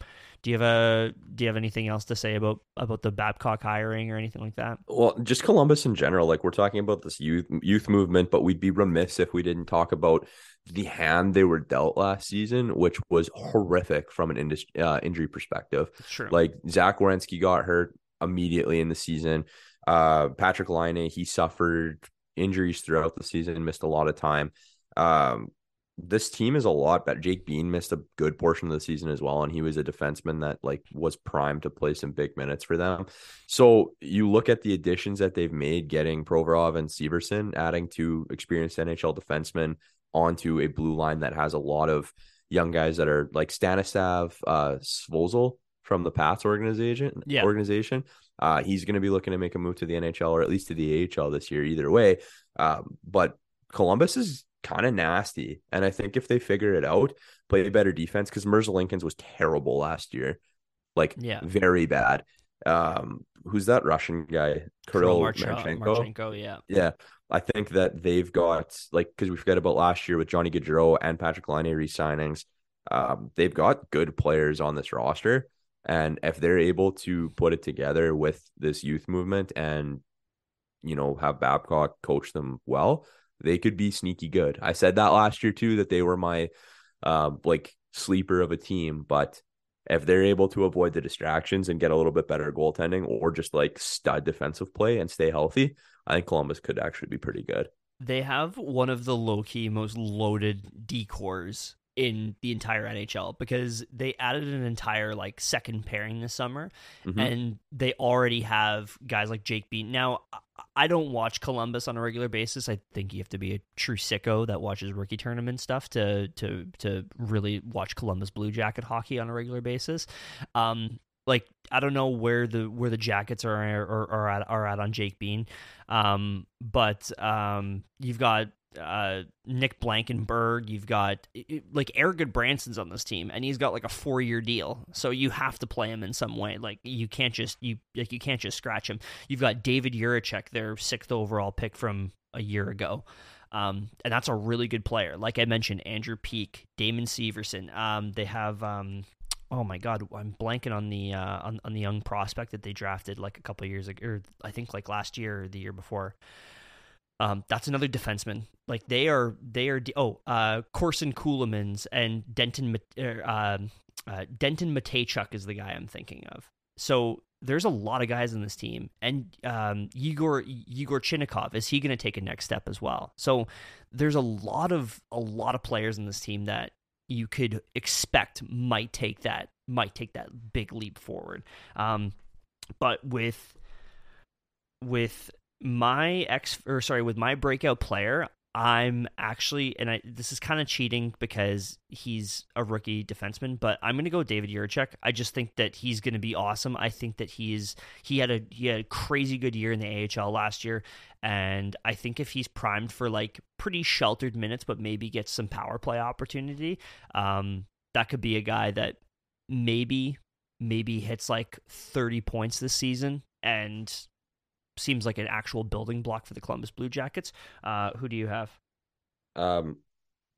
do you have a Do you have anything else to say about about the Babcock hiring or anything like that? Well, just Columbus in general. Like we're talking about this youth youth movement, but we'd be remiss if we didn't talk about the hand they were dealt last season, which was horrific from an industry, uh, injury perspective. Sure. Like Zach Werenski got hurt immediately in the season. Uh, Patrik Laine, he suffered injuries throughout the season, missed a lot of time. Um, this team is a lot better. Jake Bean missed a good portion of the season as well, and he was a defenseman that like was primed to play some big minutes for them. So you look at the additions that they've made, getting Provorov and Severson, adding two experienced NHL defensemen onto a blue line that has a lot of young guys that are like Stanislav uh, Svozil from the Pats organization. Yeah. Organization. Uh, he's going to be looking to make a move to the NHL or at least to the AHL this year, either way. Um, but Columbus is kind of nasty, and I think if they figure it out, play a better defense because Merzlikins was terrible last year, like Yeah. very bad. Um, who's that Russian guy? Kirill March- Marchenko. Marchenko, yeah. Yeah, I think that they've got like because we forget about last year with Johnny Gaudreau and Patrik Laine re-signings. Um, they've got good players on this roster, and if they're able to put it together with this youth movement and you know, have Babcock coach them well, they could be sneaky good. I said that last year too, that they were my uh, like sleeper of a team, but if they're able to avoid the distractions and get a little bit better goaltending or just like stud defensive play and stay healthy, I think Columbus could actually be pretty good. They have one of the low key most loaded D corps in the entire NHL because they added an entire like second pairing this summer Mhm. and they already have guys like Jake Bean. Now, I- I don't watch Columbus on a regular basis. I think you have to be a true sicko that watches rookie tournament stuff to to to really watch Columbus Blue Jacket hockey on a regular basis. Um like I don't know where the where the jackets are are, are at are at on Jake Bean. Um but um you've got uh, Nick Blankenburg. You've got like Eric Branson's on this team, and he's got like a four year deal. So you have to play him in some way. Like you can't just you like you can't just scratch him. You've got David Jiricek, their sixth overall pick from a year ago. Um, and that's a really good player. Like I mentioned, Andrew Peeke, Damon Severson. Um, they have um, oh my god, I'm blanking on the uh, on on the young prospect that they drafted like a couple years ago, or I think like last year or the year before. Um, that's another defenseman. Like they are, they are. Oh, uh, Corson Ceulemans and Denton, um, uh, Denton is the guy I'm thinking of. So there's a lot of guys in this team, and um, Igor Igor Chinakhov is he going to take a next step as well? So there's a lot of a lot of players in this team that you could expect might take that might take that big leap forward. Um, but with with my ex or sorry with my breakout player i'm actually and i this is kind of cheating because he's a rookie defenseman but i'm going to go david Jiricek. i just think that he's going to be awesome i think that he's he had a he had a crazy good year in the ahl last year and i think if he's primed for like pretty sheltered minutes but maybe gets some power play opportunity um that could be a guy that maybe maybe hits like 30 points this season and seems like an actual building block for the Columbus Blue Jackets. Uh, who do you have Um,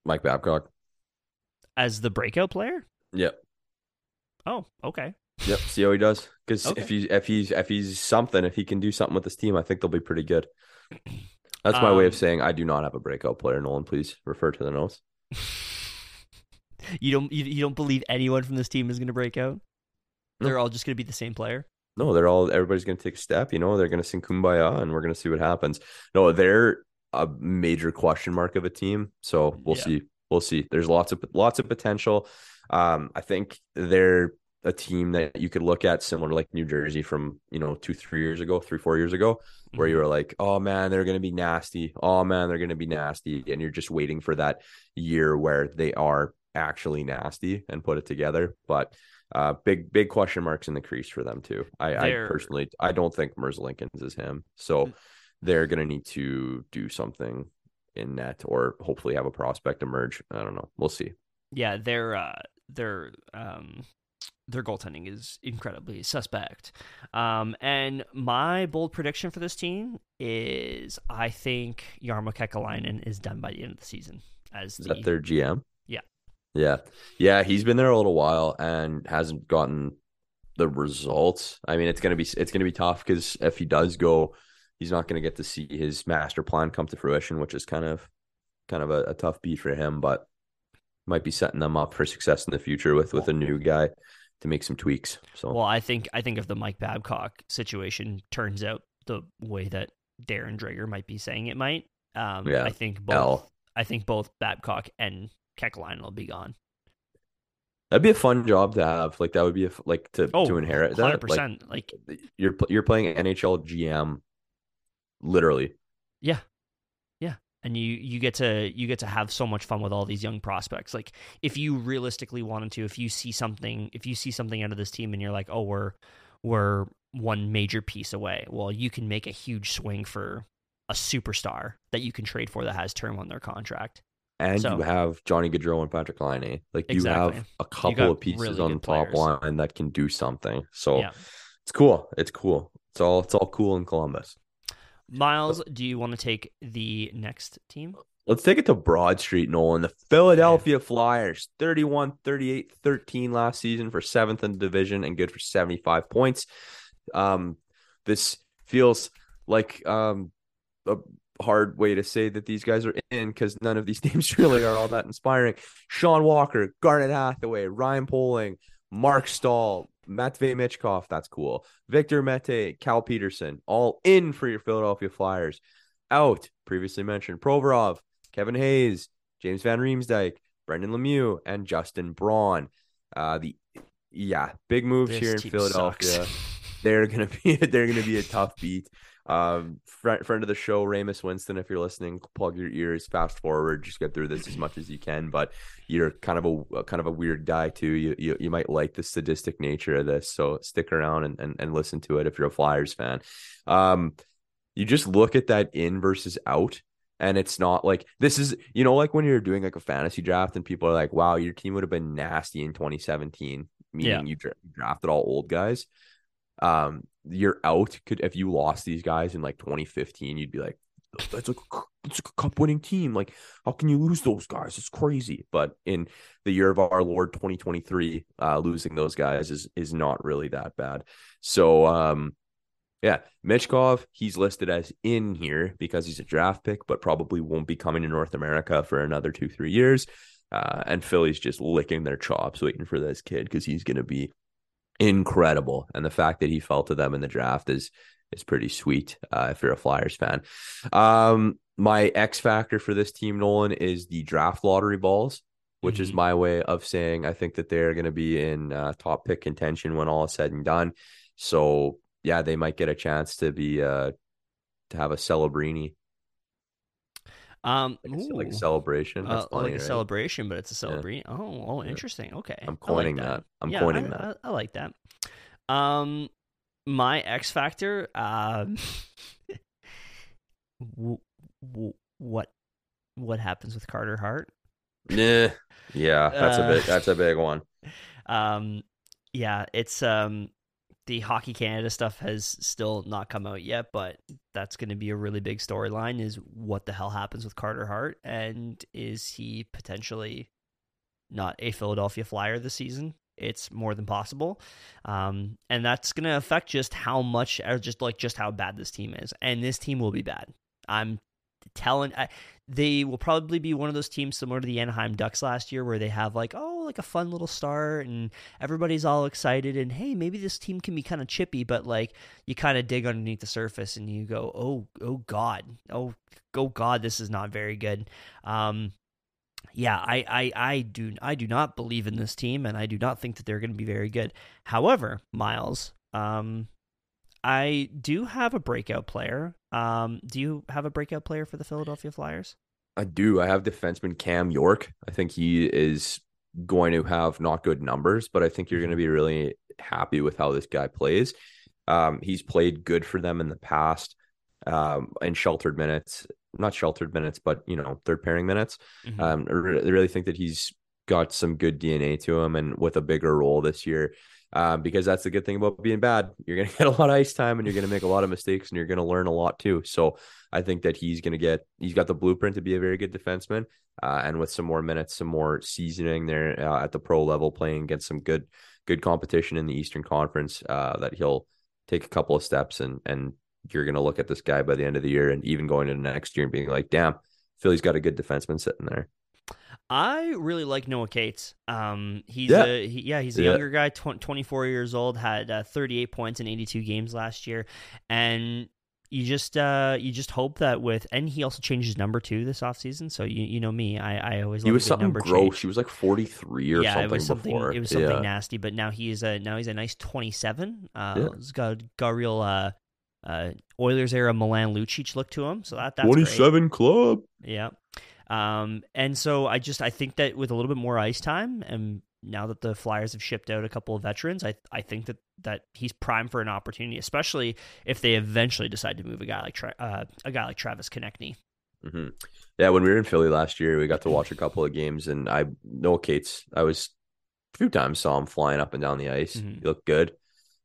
Mike Babcock. as the breakout player? Yep. Oh, okay. Yep. See how he does. Because Okay. if he's if he's if he's something, if he can do something with this team, I think they'll be pretty good. That's my way of Um, saying I do not have a breakout player. Nolan, please refer to the notes. you don't you, you don't believe anyone from this team is going to break out? They're all just going to be the same player. No, they're all everybody's gonna take a step, you know, they're gonna sing kumbaya and we're gonna see what happens. No, they're a major question mark of a team. So we'll Yeah. see. We'll see. There's lots of lots of potential. Um, I think they're a team that you could look at similar like New Jersey from, you know, two, three years ago, three, four years ago, where you were like, oh man, they're gonna be nasty. Oh man, they're gonna be nasty. And you're just waiting for that year where they are actually nasty and put it together. But uh, big big question marks in the crease for them too. I, I personally I don't think Merzlikins is him, so they're gonna need to do something in net or hopefully have a prospect emerge. I don't know. We'll see. Yeah, their uh, their um, their goaltending is incredibly suspect. Um, and my bold prediction for this team is I think Jarmo Kekalainen is done by the end of the season as Is the that their GM? Yeah. Yeah. He's been there a little while and hasn't gotten the results. I mean, it's gonna be it's gonna be tough because if he does go, he's not gonna get to see his master plan come to fruition, which is kind of kind of a, a tough beat for him, but might be setting them up for success in the future with with a new guy to make some tweaks. So Well, I think I think if the Mike Babcock situation turns out the way that Darren Dreger might be saying it might, um, Yeah, I think both L. I think both Babcock and Kekalainen will be gone. that'd be a fun job to have. Like that would be a, like to Oh, to inherit 100 that. Like. Like you're you're playing NHL GM, literally. Yeah. Yeah. And you you get to you get to have so much fun with all these young prospects. Like if you realistically wanted to, if you see something if you see something out of this team and you're like, "Oh, we're we're one major piece away." Well, you can make a huge swing for a superstar that you can trade for that has term on their contract. And So- you have Johnny Gaudreau and Patrik Laine. Like you Exactly. have a couple of pieces really on the top players. line that can do something. So Yeah. it's cool. It's cool. It's all it's all cool in Columbus. Miles, do you want to take the next team? Let's take it to Broad Street, Nolan. The Philadelphia Flyers, 31, 38, 13 last season for seventh in the division and good for 75 points. Um, this feels like um a hard way to say that these guys are in because none of these names really are all that inspiring. Sean Walker, Garnet Hathaway, Ryan Poehling, Marc Staal, Matvey Michkov, that's cool. Victor Mete, Cal Petersen, all in for your Philadelphia Flyers. Out, previously mentioned, Provorov, Kevin Hayes, James Van Riemsdyk, Brendan Lemieux, and Justin Braun. Uh, the yeah, big moves This here in Philadelphia. They're gonna be they're gonna be a tough beat. Um, friend, friend of the show, Ramus Winston. If you're listening, plug your ears. Fast forward, just get through this as much as you can. But you're kind of a, kind of a weird guy too. You, you you might like the sadistic nature of this, so stick around and, and and listen to it if you're a Flyers fan. Um, you just look at that in versus out. And it's not like this is, you know, like when you're doing like a fantasy draft and people are like, wow, your team would have been nasty in 2017, meaning Yeah. you dra- drafted all old guys um you're out could if you lost these guys in like 2015 you'd be like that's a, it's a cup winning team. Like how can you lose those guys? It's crazy. But in the year of our lord 2023 uh losing those guys is is not really that bad. So um yeah Michkov he's listed as in here because he's a draft pick but probably won't be coming to North America for another 2 3 years. Uh and Philly's just licking their chops waiting for this kid cuz he's going to be incredible. And the fact that he fell to them in the draft is is pretty sweet uh, if you're a Flyers fan. Um, my X factor for this team, Nolan, is the draft lottery balls, which is Mhm. my way of saying I think that they're going to be in uh, top pick contention when all is said and done. So yeah, they might get a chance to be uh, to have a celebrini, Um, like, a, like a celebration. That's Uh, funny, like a right? celebration, but it's a Yeah. celebration. Oh, oh, interesting. Okay, I'm I like coining that. I'm yeah, coining I, that. I, I like that. Um, my X factor. Um, w- w- what what happens with Carter Hart? yeah, Yeah, that's a Uh, big that's a big one. Um, yeah, it's um the Hockey Canada stuff has still not come out yet, but that's going to be a really big storyline. Is what the hell happens with Carter Hart, and is he potentially not a Philadelphia Flyer this season? It's more than possible, um, and that's going to affect just how much, or just like just how bad this team is, and this team will be bad. I'm telling I, they will probably be one of those teams similar to the Anaheim Ducks last year where they have like oh like a fun little start and everybody's all excited and hey maybe this team can be kind of chippy but like you kind of dig underneath the surface and you go oh oh god oh oh god this is not very good. Um yeah I, I i do i do not believe in this team and i do not think that they're going to be very good. However miles um I do have a breakout player. Um, do you have a breakout player for the Philadelphia Flyers? I do. I have defenseman Cam York. I think he is going to have not good numbers, but I think you're going to be really happy with how this guy plays. Um, he's played good for them in the past um, in sheltered minutes, not sheltered minutes, but you know, third pairing minutes. Mhm. Um, I really think that he's got some good DNA to him, and with a bigger role this year, um, because that's the good thing about being bad. You're going to get a lot of ice time, and you're going to make a lot of mistakes, and you're going to learn a lot too. So I think that he's going to get, he's got the blueprint to be a very good defenseman, uh, and with some more minutes, some more seasoning there uh, at the pro level, playing against some good, good competition in the Eastern Conference, uh, that he'll take a couple of steps, and and you're going to look at this guy by the end of the year, and even going into next year, and being like, damn. Philly's got a good defenseman sitting there. I really like Noah Cates. Um, he's Yeah. a he, yeah, he's a Yeah. younger guy, tw- 24 years old, had uh, 38 points in 82 games last year, and you just uh you just hope that with and he also changed his number too this offseason. So you you know me, I I always He was something number gross. change. He was like 43 or yeah, something it was something. before. It was something yeah. nasty, but now he is a now he's a nice 27. Uh, he's got got real uh, uh Oilers era Milan Lucic look to him. So that that's great. club. Yeah. Um, and so I just I think that with a little bit more ice time, and now that the Flyers have shipped out a couple of veterans, I I think that that he's prime for an opportunity, especially if they eventually decide to move a guy like Tra- uh, a guy like Travis Konecny. hmm Yeah, when we were in Philly last year, we got to watch a couple of games, and I Noah Cates. I was a few times saw him flying up and down the ice. Mhm. He looked good.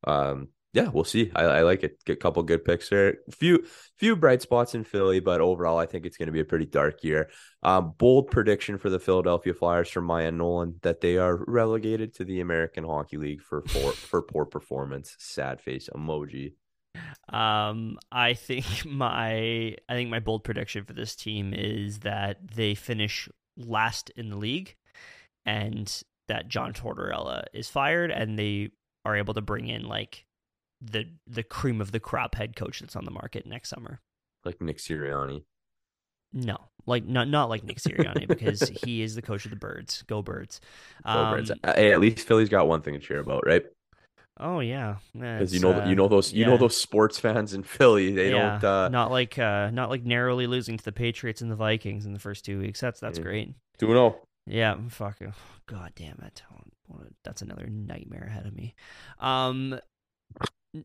Um, yeah, we'll see. I, I like it. Get a couple good picks there. Few few bright spots in Philly, but overall, I think it's going to be a pretty dark year. Um, bold prediction for the Philadelphia Flyers from Maya Nolan that they are relegated to the American Hockey League for for, for poor performance. Sad face emoji. Um, I think my I think my bold prediction for this team is that they finish last in the league, and that John Tortorella is fired, and they are able to bring in like the the cream of the crop head coach that's on the market next summer. Like Nick Sirianni. No, like not not like Nick Sirianni because he is the coach of the Birds. Go Birds! Go Um, Birds. Uh, Hey, at least Philly's got one thing to cheer about, right? Oh yeah, Because you know, uh, you know those, you know those sports fans in Philly. They yeah, don't. uh not like uh not like narrowly losing to the Patriots and the Vikings in the first two weeks. That's that's Yeah. great. Do know. Yeah, fucking god damn it. That's another nightmare ahead of me. Um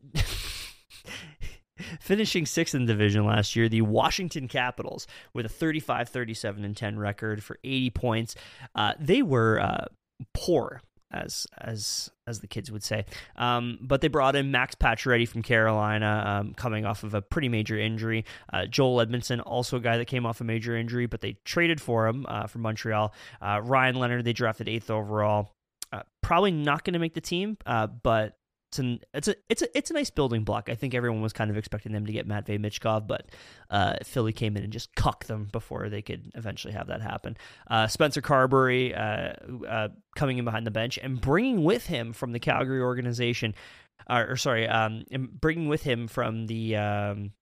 finishing sixth in the division last year, the Washington Capitals with a 35 37 and 10 record for 80 points. Uh, they were uh, poor as as as the kids would say. Um, but they brought in Max Pacioretty from Carolina, um, coming off of a pretty major injury. Uh, Joel Edmundson, also a guy that came off a major injury, but they traded for him uh, from Montreal. Uh, Ryan Leonard, they drafted eighth overall. Uh, probably not going to make the team, uh, but it's an it's a it's a it's a nice building block. I think everyone was kind of expecting them to get Matvey Michkov, but uh, Philly came in and just cucked them before they could eventually have that happen. Uh, Spencer Carbery uh, uh, coming in behind the bench and bringing with him from the Calgary organization, uh, or sorry, um, bringing with him from the um,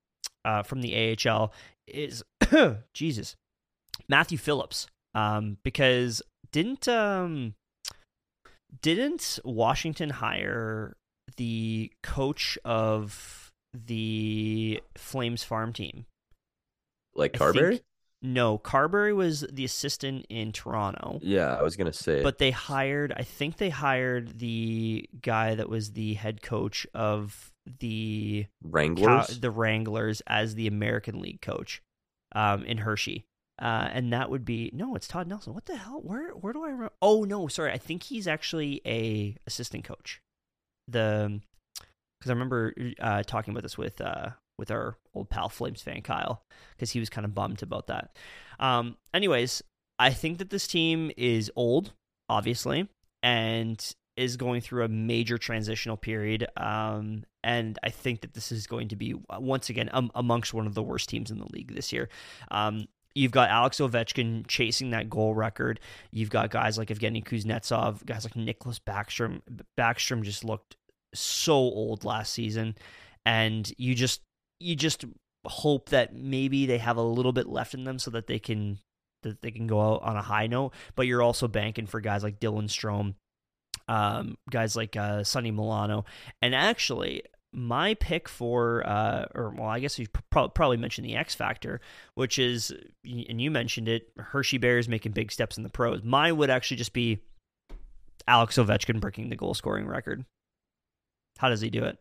uh, from the AHL is Jesus Matthew Phillips, um, because didn't um, didn't Washington hire the coach of the Flames farm team? Like Carbery. No, Carbery was the assistant in Toronto. Yeah, I was gonna say. But they hired, I think they hired the guy that was the head coach of the Cow- Wranglers. the Wranglers as the American League coach um, in Hershey. Uh, and that would be no, it's Todd Nelson. What the hell? Where where do I? Re- oh no, sorry. I think he's actually a assistant coach. The because I remember uh, talking about this with uh, with our old pal Flames fan Kyle because he was kind of bummed about that. Um, anyways, I think that this team is old, obviously, and is going through a major transitional period. Um, and I think that this is going to be uh, once again um, amongst one of the worst teams in the league this year. Um, You've got Alex Ovechkin chasing that goal record. You've got guys like Evgeny Kuznetsov, guys like Nicklas Backstrom. Backstrom just looked so old last season, and you just you just hope that maybe they have a little bit left in them so that they can that they can go out on a high note. But you're also banking for guys like Dylan Strome, um, guys like uh, Sonny Milano, and actually my pick for, uh, or well, I guess you pro- probably mentioned the X Factor, which is, and you mentioned it, Hershey Bears making big steps in the pros. Mine would actually just be Alex Ovechkin breaking the goal scoring record. How does he do it?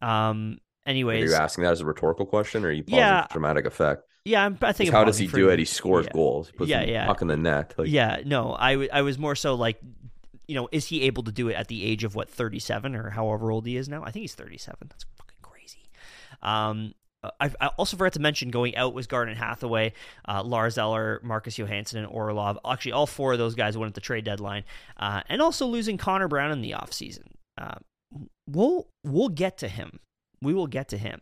Um. Anyways, are you asking that as a rhetorical question, or are you pausing Yeah. for dramatic effect? yeah, I'm, I think. how does he do it? He scores yeah. goals. He puts Yeah, yeah. puck in the net. Like, yeah, no, I, w- I was more so like, you know, is he able to do it at the age of what 37 or however old he is now? I think he's 37. That's fucking crazy. Um, I, I also forgot to mention going out was Garnet Hathaway, uh, Lars Eller, Marcus Johansson, and Orlov. Actually, all four of those guys went at the trade deadline, uh, and also losing Connor Brown in the offseason. Uh, we'll we'll get to him. We will get to him.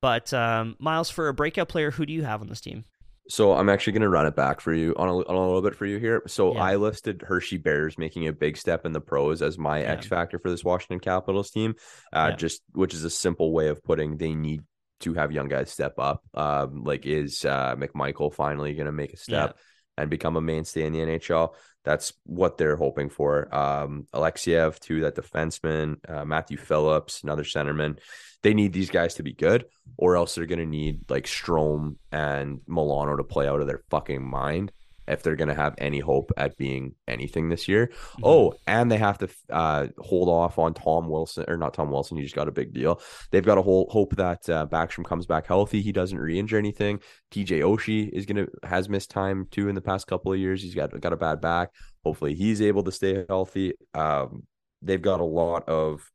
But um, Miles, for a breakout player, who do you have on this team? So I'm actually going to run it back for you on a, on a little bit for you here. So Yeah. I listed Hershey Bears making a big step in the pros as my Yeah. X factor for this Washington Capitals team. Uh, Yeah. just which is a simple way of putting they need to have young guys step up. Um, like is uh, McMichael finally going to make a step and become a mainstay in the NHL? That's what they're hoping for. Um, Alexeyev too, that defenseman, uh, Matthew Phillips, another centerman. They need these guys to be good, or else they're going to need like Strome and Milano to play out of their fucking mind if they're going to have any hope at being anything this year. Mm-hmm. Oh, and they have to uh, hold off on Tom Wilson or not Tom Wilson. He just got a big deal. They've got to hold, hope that uh, Backstrom comes back healthy. He doesn't re-injure anything. TJ Oshie is gonna has missed time too in the past couple of years. He's got got a bad back. Hopefully, he's able to stay healthy. Um, they've got a lot of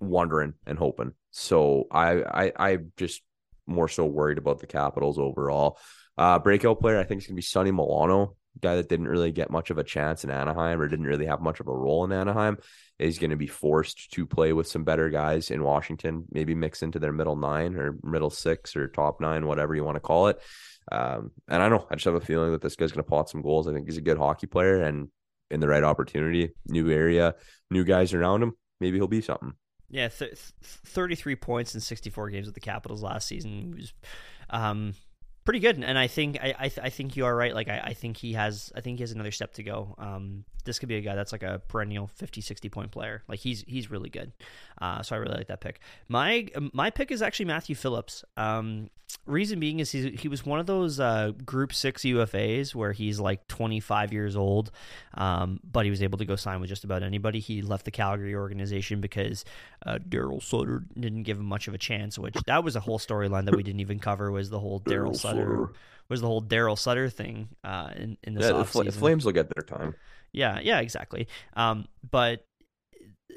wondering and hoping. So I I I'm just more so worried about the Capitals overall. Uh, breakout player, I think it's gonna be Sonny Milano. guy that didn't really get much of a chance in Anaheim or didn't really have much of a role in Anaheim, is going to be forced to play with some better guys in Washington, maybe mix into their middle nine or middle six or top nine, whatever you want to call it. Um, and I don't know, I just have a feeling that this guy's going to pot some goals. I think he's a good hockey player and in the right opportunity, new area, new guys around him, maybe he'll be something. Yeah, th- th- 33 points in 64 games with the Capitals last season was um, pretty good. And I think I I, th- I think you are right. Like I, I think he has I think he has another step to go. Um, this could be a guy that's like a perennial 50 60 point player. Like he's he's really good. Uh, so I really like that pick. My my pick is actually Matthew Phillips. Um, reason being is he, he was one of those uh, group six UFAs where he's like 25 years old, um, but he was able to go sign with just about anybody. He left the Calgary organization because uh, Daryl Sutter didn't give him much of a chance, which that was a whole storyline that we didn't even cover was the whole Daryl Sutter was the whole Daryl Sutter thing uh, in in this yeah, the, offseason. Fl- Flames will get their time. Yeah, yeah, exactly. Um, but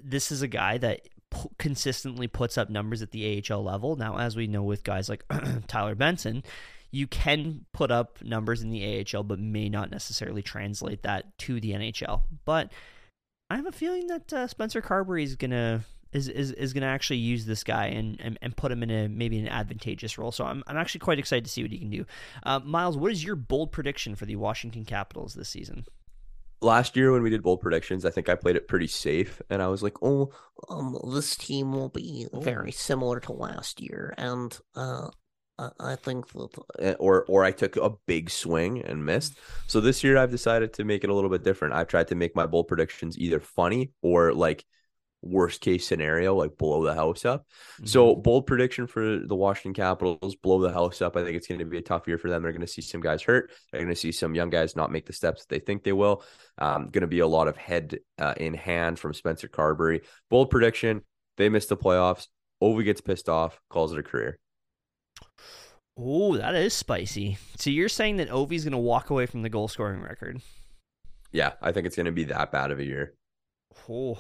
this is a guy that p- consistently puts up numbers at the AHL level. Now, as we know with guys like Tyler Benson, you can put up numbers in the AHL, but may not necessarily translate that to the NHL. But I have a feeling that uh, Spencer Carbery is gonna is is, is gonna actually use this guy and, and, and put him in a maybe an advantageous role. So I'm I'm actually quite excited to see what he can do. Uh, Miles, what is your bold prediction for the Washington Capitals this season? last year when we did bold predictions, I think I played it pretty safe, and I was like, "Oh, um, this team will be very similar to last year, and uh, I think that eh, or or I took a big swing and missed. So this year I've decided to make it a little bit different. I've tried to make my bold predictions either funny or like worst case scenario, like blow the house up. Mm-hmm. So bold prediction for the Washington Capitals, blow the house up. I think it's going to be a tough year for them. They're going to see some guys hurt. They're going to see some young guys not make the steps that they think they will. Um, going to be a lot of head uh, in hand from Spencer Carbery. Bold prediction: they miss the playoffs. Ovi gets pissed off, calls it a career. Oh, that is spicy. So you're saying that Ovi's going to walk away from the goal scoring record? Yeah, I think it's going to be that bad of a year. Oh,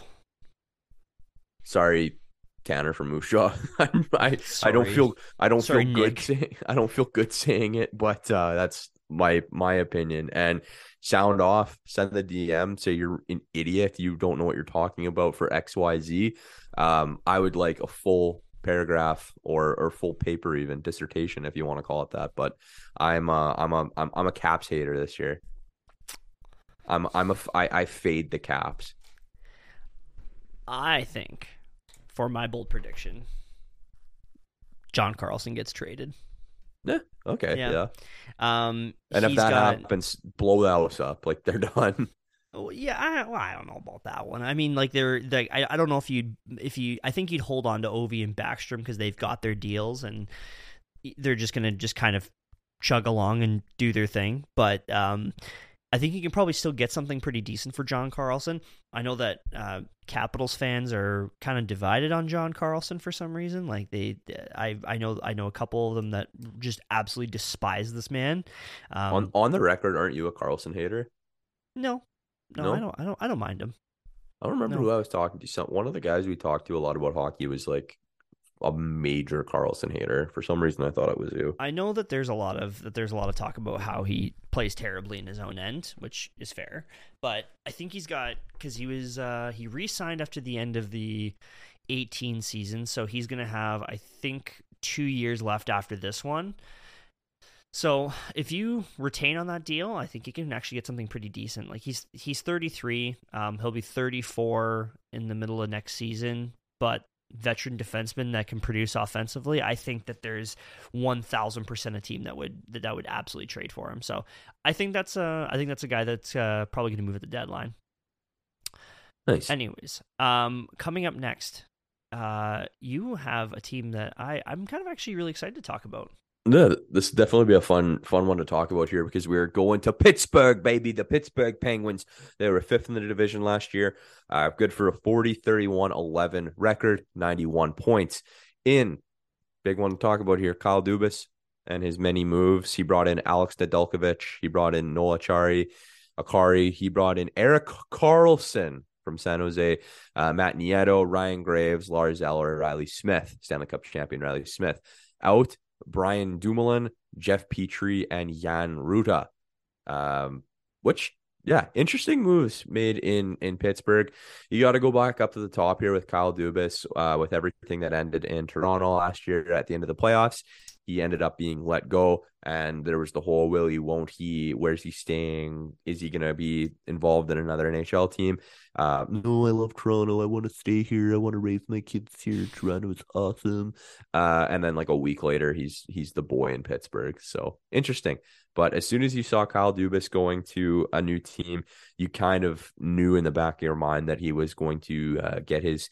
Sorry, Tanner from Moose Jaw. I I don't feel I don't Sorry, feel good saying I don't feel good saying it, but uh, that's my my opinion. And sound off, send the DM, say you're an idiot, you don't know what you're talking about for X Y Z. Um, I would like a full paragraph or or full paper even dissertation if you want to call it that. But I'm uh, I'm a I'm I'm a Caps hater this year. I'm I'm a I, I fade the Caps. I think for my bold prediction, John Carlson gets traded. Yeah. Okay. Yeah. Yeah. Um, And if that got- happens, blow the house up. Like they're done. Oh, yeah, I, well, I don't know about that one. I mean, like they're, they I, I don't know if you'd if you I think you'd hold on to Ovi and Backstrom because they've got their deals and they're just gonna just kind of chug along and do their thing. But um, I think you can probably still get something pretty decent for John Carlson. I know that uh, Capitals fans are kind of divided on John Carlson for some reason. Like they, I I know I know a couple of them that just absolutely despise this man. Um, on on the record, aren't you a Carlson hater? no, no, No? I don't I don't I don't mind him. I don't remember No. who I was talking to. Some one of the guys we talked to a lot about hockey was like a major Carlson hater. For some reason, I thought it was you. I know that there's a lot of that there's a lot of talk about how he plays terribly in his own end, which is fair. But I think he's got because he was uh, he re-signed after the end of the 18 season, so he's gonna have I think two years left after this one. So if you retain on that deal, I think you can actually get something pretty decent. Like he's he's 33, um, he'll be 34 in the middle of next season, but veteran defenseman that can produce offensively, I think that there's one thousand percent a team that would that, that would absolutely trade for him. So I think that's a I think that's a guy that's uh, probably going to move at the deadline. Nice. Anyways, um, coming up next, uh, you have a team that I I'm kind of actually really excited to talk about. Yeah, this definitely be a fun fun one to talk about here because we're going to Pittsburgh, baby. The Pittsburgh Penguins. They were fifth in the division last year. Uh, good for a 40 31 11 record, 91 points. In big one to talk about here, Kyle Dubas and his many moves. He brought in Alex Nedeljkovic. He brought in Noel Acciari, Acciari. He brought in Erik Karlsson from San Jose, uh, Matt Nieto, Ryan Graves, Lars Eller, Riley Smith, Stanley Cup champion Riley Smith. Out Brian Dumoulin, Jeff Petry, and Jan Rutta. Um, which yeah, interesting moves made in in Pittsburgh. You got to go back up to the top here with Kyle Dubas, uh, with everything that ended in Toronto last year at the end of the playoffs. He ended up being let go, and there was the whole will he, won't he, where's he staying? Is he going to be involved in another NHL team? Uh, no, I love Toronto. I want to stay here. I want to raise my kids here. Toronto is awesome. Uh, and then like a week later, he's he's the boy in Pittsburgh. So interesting. But as soon as you saw Kyle Dubas going to a new team, you kind of knew in the back of your mind that he was going to uh, get his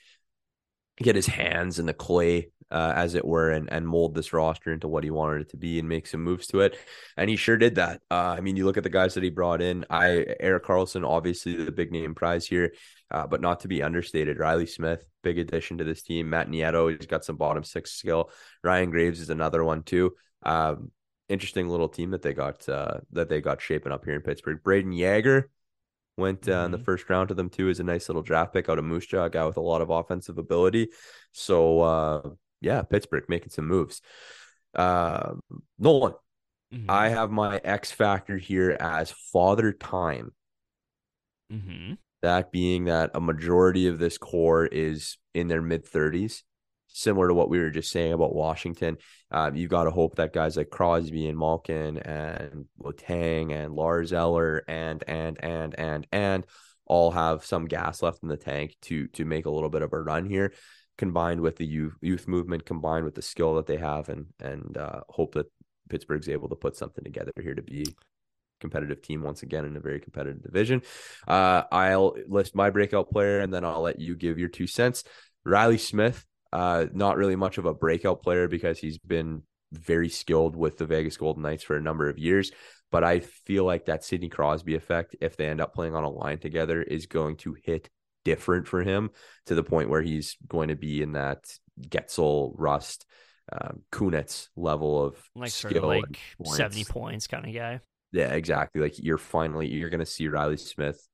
get his hands in the clay, uh, as it were, and and mold this roster into what he wanted it to be and make some moves to it. And he sure did that. Uh, I mean, you look at the guys that he brought in. I Erik Karlsson, obviously the big name prize here, uh, but not to be understated. Riley Smith, big addition to this team. Matt Nieto, he's got some bottom six skill. Ryan Graves is another one too. Um, interesting little team that they got uh, that they got shaping up here in Pittsburgh. Brayden Yager went uh, mm-hmm. in the mm-hmm. first round to them too as a nice little draft pick out of Moose Jaw, a guy with a lot of offensive ability. So uh, yeah, Pittsburgh making some moves. Uh, Nolan, mm-hmm. I have my X factor here as father time. Mm-hmm. That being that a majority of this core is in their mid 30s similar to what we were just saying about Washington. Um, you've got to hope that guys like Crosby and Malkin and Letang and Lars Eller and and and and and all have some gas left in the tank to to make a little bit of a run here, combined with the youth youth movement, combined with the skill that they have, and and uh, hope that Pittsburgh's able to put something together here to be competitive team once again in a very competitive division. Uh, I'll list my breakout player and then I'll let you give your two cents. Riley Smith, uh, not really much of a breakout player because he's been very skilled with the Vegas Golden Knights for a number of years. But I feel like that Sidney Crosby effect, if they end up playing on a line together, is going to hit different for him to the point where he's going to be in that Guentzel, Rust, um, Kunitz level of like sort of like points. 70 points kind of guy. Yeah, exactly. Like you're finally you're going to see Riley Smith,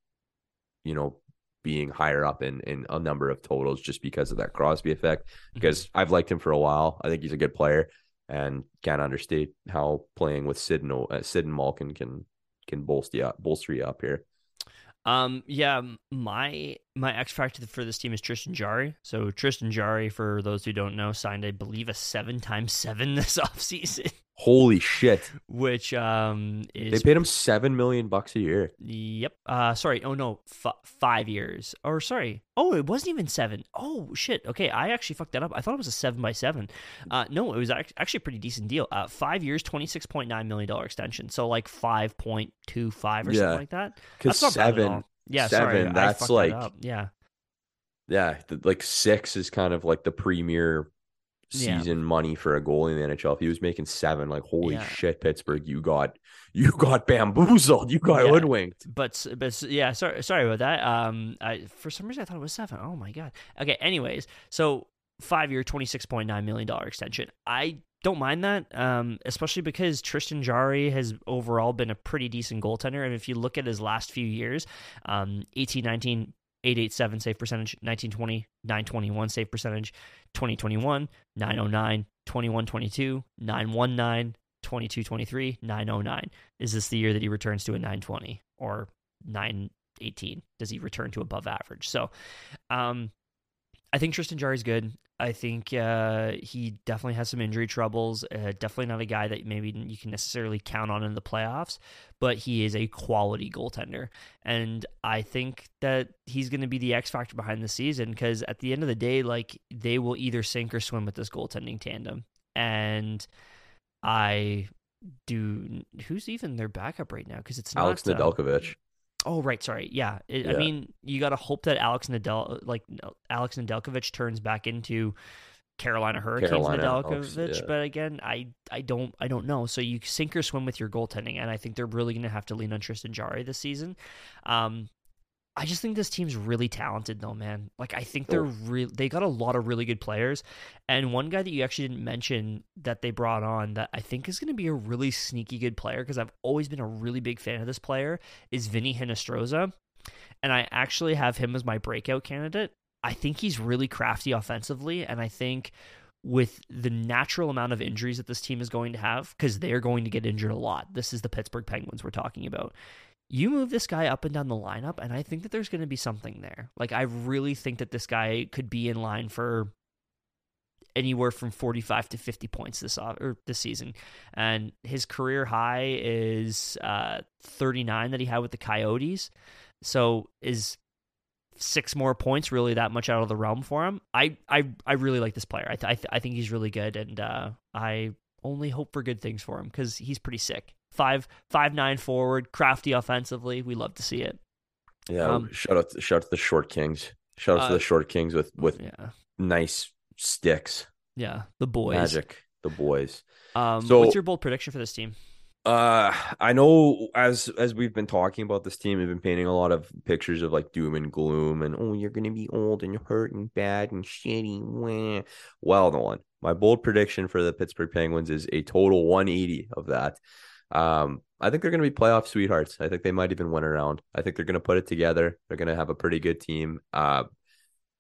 you know, being higher up in in a number of totals just because of that Crosby effect. Because mm-hmm. I've liked him for a while. I think he's a good player, and can't understate how playing with Sid and uh, Sid and Malkin can can bolster you up, bolster you up here. Um, yeah, my my X factor for this team is Tristan Jarry. So Tristan Jarry, for those who don't know, signed I believe a seven times seven this offseason. Holy shit! Which um is they paid him seven million bucks a year. Yep. Uh, sorry. Oh no, F- five years. Or sorry. Oh, it wasn't even seven. Oh shit. Okay, I actually fucked that up. I thought it was a seven by seven. Uh, no, it was actually a pretty decent deal. Uh, five years, twenty six point nine million dollar extension. So like five point two five or yeah. something like that. Because seven. Yeah, seven. Sorry, that's like that yeah. Yeah, like six is kind of like the premier season yeah. money for a goalie in the NHL. If he was making seven, like holy yeah. shit, Pittsburgh, you got you got bamboozled, you got yeah. hoodwinked. But but yeah, sorry sorry about that. Um, I for some reason I thought it was seven. Oh my god. Okay. Anyways, so five year, twenty six point nine million dollar extension. I don't mind that, um, especially because Tristan Jarry has overall been a pretty decent goaltender. And if you look at his last few years, um, 18, 19, 887 save percentage, 1920, 921 save percentage, 2021, 909, 2122, 919, 2223, 909. Is this the year that he returns to a 920 or 918? Does he return to above average? So, um, I think Tristan Jarry is good. I think uh, he definitely has some injury troubles. Uh, definitely not a guy that maybe you can necessarily count on in the playoffs, but he is a quality goaltender. And I think that he's going to be the X factor behind the season because at the end of the day, like they will either sink or swim with this goaltending tandem. And I do. Who's even their backup right now? Because it's not Alex Nedeljkovic. Oh right, sorry. Yeah, it, yeah. I mean, you got to hope that Alex Nadal, like Alex Nedeljkovic, turns back into Carolina Hurricanes Carolina Nedeljkovic. Yeah. But again, I I don't I don't know. So you sink or swim with your goaltending, and I think they're really going to have to lean on Tristan Jarry this season. Um, I just think this team's really talented, though, man. Like I think they're oh. real. They got a lot of really good players, and one guy that you actually didn't mention that they brought on that I think is going to be a really sneaky good player because I've always been a really big fan of this player is Vinny Hinostroza, and I actually have him as my breakout candidate. I think he's really crafty offensively, and I think with the natural amount of injuries that this team is going to have, because they're going to get injured a lot. This is the Pittsburgh Penguins we're talking about. You move this guy up and down the lineup, and I think that there's going to be something there. Like, I really think that this guy could be in line for anywhere from 45 to 50 points this off, or this season. And his career high is uh, 39 that he had with the Coyotes. So is six more points really that much out of the realm for him? I I, I really like this player. I th- I, th- I think he's really good, and uh, I only hope for good things for him because he's pretty sick. Five five nine forward, crafty offensively. We love to see it. Yeah, Um, shout out, shout out to the short kings. Shout out Uh, to the short kings with with Yeah, nice sticks, yeah. The boys. magic, the boys. Um, So- what's your bold prediction for this team? Uh, I know as as we've been talking about this team, we've been painting a lot of pictures of like doom and gloom, and oh, you're gonna be old and hurt and bad and shitty. Wah. Well, no one. My bold prediction for the Pittsburgh Penguins is a total 180 of that. Um, I think they're gonna be playoff sweethearts. I think they might even win around. I think they're gonna put it together. They're gonna have a pretty good team. Uh,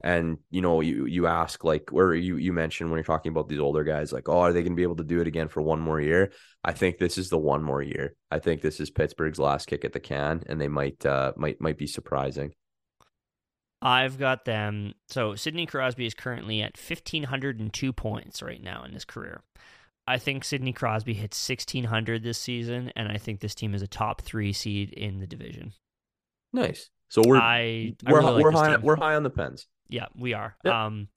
and you know, you you ask like, or you you mentioned when you're talking about these older guys, like, oh, are they gonna be able to do it again for one more year? I think this is the one more year. I think this is Pittsburgh's last kick at the can, and they might uh might might be surprising. I've got them. So Sidney Crosby is currently at 1,502 points right now in his career. I think Sidney Crosby hits 1,600 this season, and I think this team is a top three seed in the division. Nice. So we're I, I we're really we're this high team. we're high on the pens. Yeah, we are. Yep. Um,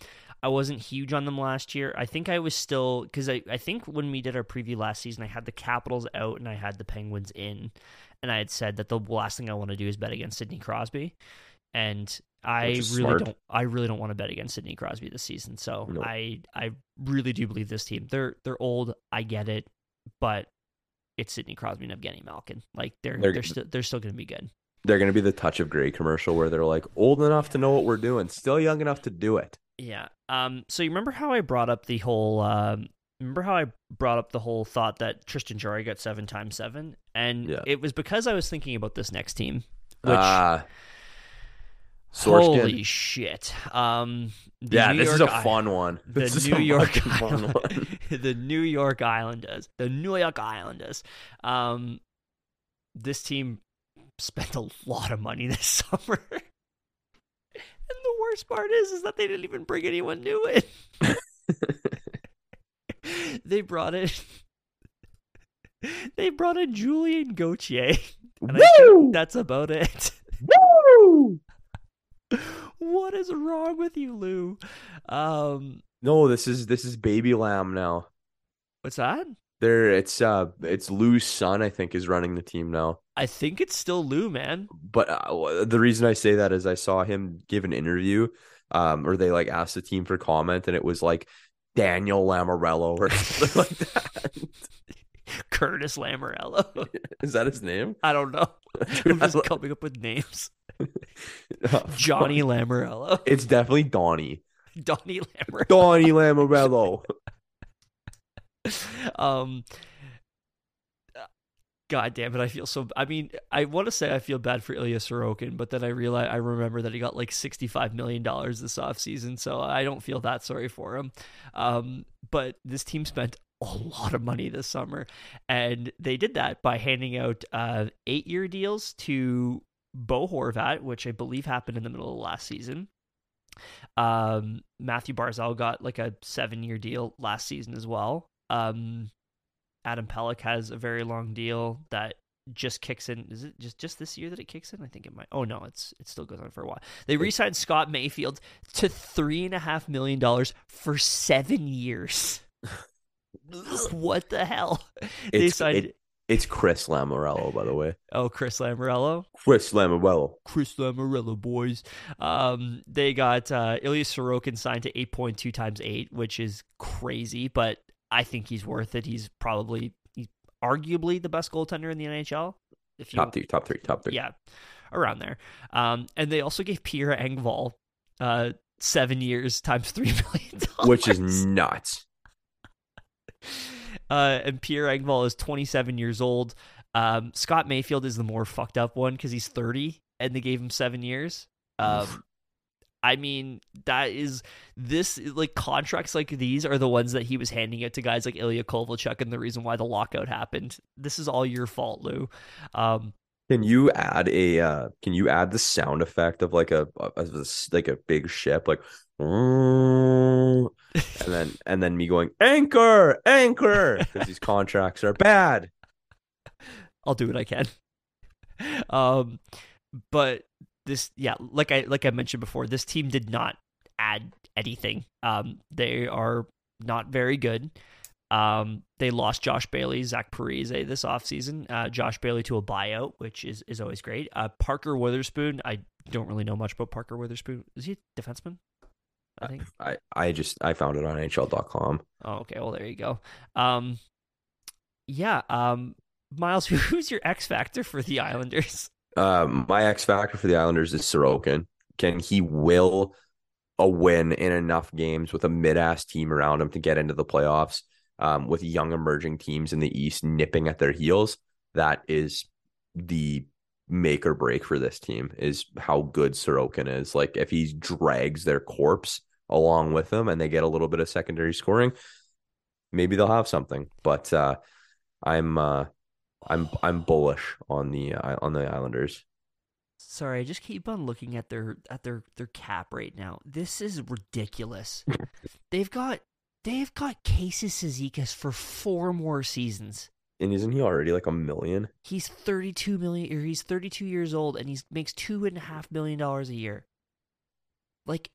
I wasn't huge on them last year. I think I was still because I, I think when we did our preview last season, I had the Capitals out and I had the Penguins in, and I had said that the last thing I want to do is bet against Sidney Crosby, and I really smart. don't. I really don't want to bet against Sidney Crosby this season. So. I I really do believe this team. They're they're old. I get it, but it's Sidney Crosby and Evgeny Malkin. Like they're They're- they're, still they're still going to be good. They're gonna be the touch of gray commercial where they're like old enough to know what we're doing, still young enough to do it. Yeah. Um. So you remember how I brought up the whole? Um, remember how I brought up the whole thought that Tristan Jarry got seven times seven, and Yeah. it was because I was thinking about this next team. Which Ah, holy Sorskin. shit! Um. Yeah, New this is York a I- fun one. The This is New a York fucking fun Island- one. the New York Islanders, the New York Islanders. Um, this team spent a lot of money this summer. And the worst part is, is that they didn't even bring anyone new in. they brought in, they brought in Julien Gauthier, and I Woo! think that's about it. What is wrong with you, Lou? Um, No, this is this is baby lamb now. what's that? There, it's uh, it's Lou's son, I think, is running the team now. I think it's still Lou, man. But uh, the reason I say that is I saw him give an interview, um, or they like asked the team for comment, and it was like Daniel Lamoriello or something like that. Curtis Lamoriello. Is that his name? I don't know. Dude, I'm just coming up with names. Oh, Johnny Lamoriello. It's definitely Donnie. Donnie Lamoriello. Donnie Lamoriello. um God damn it, I feel so I mean, I want to say I feel bad for Ilya Sorokin, but then I realize I remember that he got like $65 million this offseason, so I don't feel that sorry for him. Um, but this team spent a lot of money this summer, and they did that by handing out uh, eight year deals to Bo Horvat, which I believe happened in the middle of last season. Um, Matthew Barzal got like a seven year deal last season as well. Um, Adam Pelech has a very long deal that just kicks in. Is it just just this year that it kicks in? I think it might. Oh no, it's it still goes on for a while. They re-signed Scott Mayfield to three and a half million dollars for seven years. what the hell? they signed. it- it's Chris Lamoriello, by the way. oh, Chris Lamoriello. Chris Lamoriello. Chris Lamoriello boys. Um, they got uh, Ilya Sorokin signed to 8.2 times 8, which is crazy, but I think he's worth it. He's probably he's arguably the best goaltender in the NHL. If you Top three, top three, top three. yeah, around there. Um, and they also gave Pierre Engvall uh, seven years times three million Which is nuts. uh, and Pierre Engvall is 27 years old. Um, Scott Mayfield is the more fucked up one because he's 30, and they gave him seven years. Um, I mean, that is this like contracts like these are the ones that he was handing it to guys like Ilya Kovalchuk, and the reason why the lockout happened. This is all your fault, Lou. Um, Can you add a uh can you add the sound effect of like a, a, a like a big ship like and then and then me going anchor anchor because these contracts are bad. I'll do what I can. Um, but this, yeah, like I like I mentioned before, this team did not add anything. Um, they are not very good. Um, they lost Josh Bailey, Zach Parise this offseason. Uh, Josh Bailey to a buyout, which is, is always great. Uh, Parker Wotherspoon, I don't really know much about Parker Wotherspoon. Is he a defenseman? I think. I I just I found it on NHL.com. Oh, okay. Well, there you go. Um, yeah. Um, Miles, who's your X factor for the Islanders? Um, my X factor for the Islanders is Sorokin. Can he will a win in enough games with a mid-ass team around him to get into the playoffs? Um, with young emerging teams in the East nipping at their heels, that is the make or break for this team. Is how good Sorokin is. Like if he drags their corpse along with them and they get a little bit of secondary scoring, maybe they'll have something. But uh, I'm uh, I'm I'm bullish on the uh, on the Islanders. Sorry, I just keep on looking at their at their their cap right now. This is ridiculous. they've got they've got Casey Cizikas for four more seasons. And isn't he already like a million? He's thirty two million or he's thirty two years old and he makes two and a half million dollars a year. Like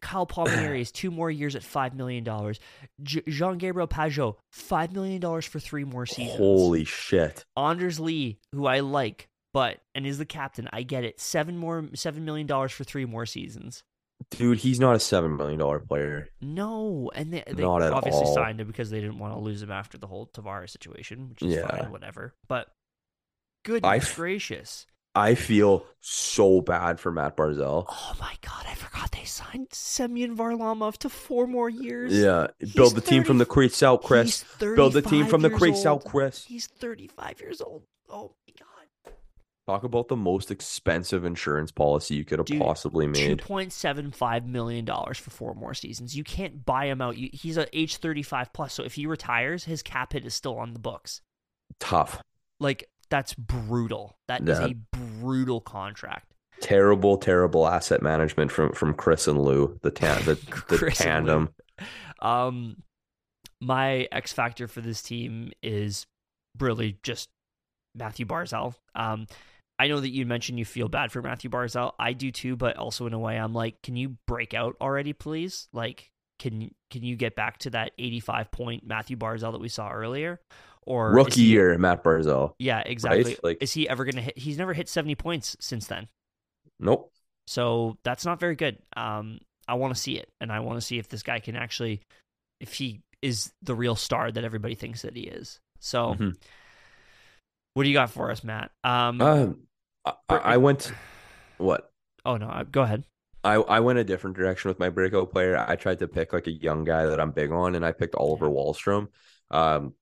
Kyle Palmieri is two more years at five million dollars. J- Jean Gabriel Pageau five million dollars for three more seasons. Holy shit! Anders Lee, who I like, but and is the captain. I get it. Seven more, seven million dollars for three more seasons. Dude, he's not a seven million dollar player. No, and they, they Not obviously all. signed him because they didn't want to lose him after the whole Tavares situation, which is Yeah. fine, whatever. But goodness I f- gracious! I feel so bad for Matt Barzal. Oh my god, I forgot they signed Semyon Varlamov to four more years. Yeah, He's build the team from the crease out, Chris. He's Build the team from the crease out. Chris. He's thirty-five years old. Oh. Talk about the most expensive insurance policy you could have Dude, possibly made. point seven five million dollars for four more seasons. You can't buy him out. You, he's at age thirty five plus. So if he retires, his cap hit is still on the books. Tough, Like that's brutal. That is Yeah. a brutal contract. terrible, terrible asset management from from Chris and Lou, the tan, the, the Chris and Lou. tandem. Um, my X factor for this team is really just Matthew Barzal. Um, I know that you mentioned you feel bad for Matthew Barzal. I do too, but also in a way, I'm like, can you break out already, please? Like, can can you get back to that 85 point Matthew Barzal that we saw earlier? Or Rookie he- year, Matt Barzal. Yeah, exactly. Like- is he ever gonna hit? He's never hit 70 points since then. Nope. So that's not very good. Um, I want to see it, and I want to see if this guy can actually, if he is the real star that everybody thinks that he is. So, Mhm. what do you got for us, Matt? Um, Um, I, I went. What? oh no, go ahead. I, I went a different direction with my breakout player. I tried to pick like a young guy that I'm big on, and I picked Oliver Wahlstrom. Um,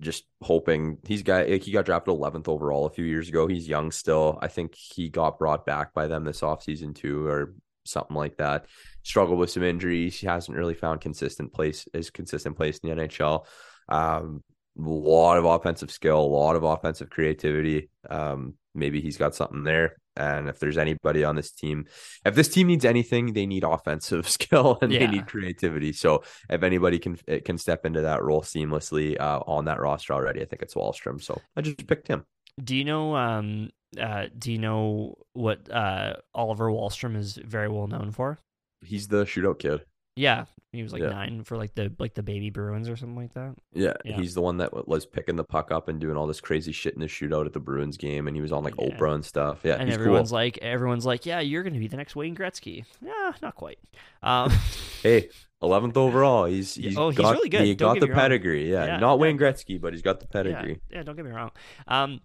just hoping he's got like, he got drafted 11th overall a few years ago. He's young still. I think he got brought back by them this offseason too, or something like that. Struggled with some injuries. He hasn't really found consistent place his consistent place in the NHL. Um, lot of offensive skill, a lot of offensive creativity. Um, maybe he's got something there. And if there's anybody on this team, if this team needs anything, they need offensive skill and Yeah. they need creativity. So if anybody can can step into that role seamlessly uh, on that roster already, I think it's Wahlstrom. So I just picked him. Do you know? Um, uh, do you know what uh Oliver Wahlstrom is very well known for? He's the shootout kid. Yeah, he was like Yeah. nine for like the like the baby Bruins or something like that. Yeah, Yeah. he's the one that was picking the puck up and doing all this crazy shit in the shootout at the Bruins game, and he was on like Yeah. Oprah and stuff. Yeah, and he's everyone's cool. like, everyone's like, yeah, you're gonna be the next Wayne Gretzky. Yeah, not quite. Um, Hey, eleventh overall. He's he's oh, he's got, really good. He Don't got the pedigree. Yeah, not. Wayne Gretzky, but he's got the pedigree. yeah, don't get me wrong. Um,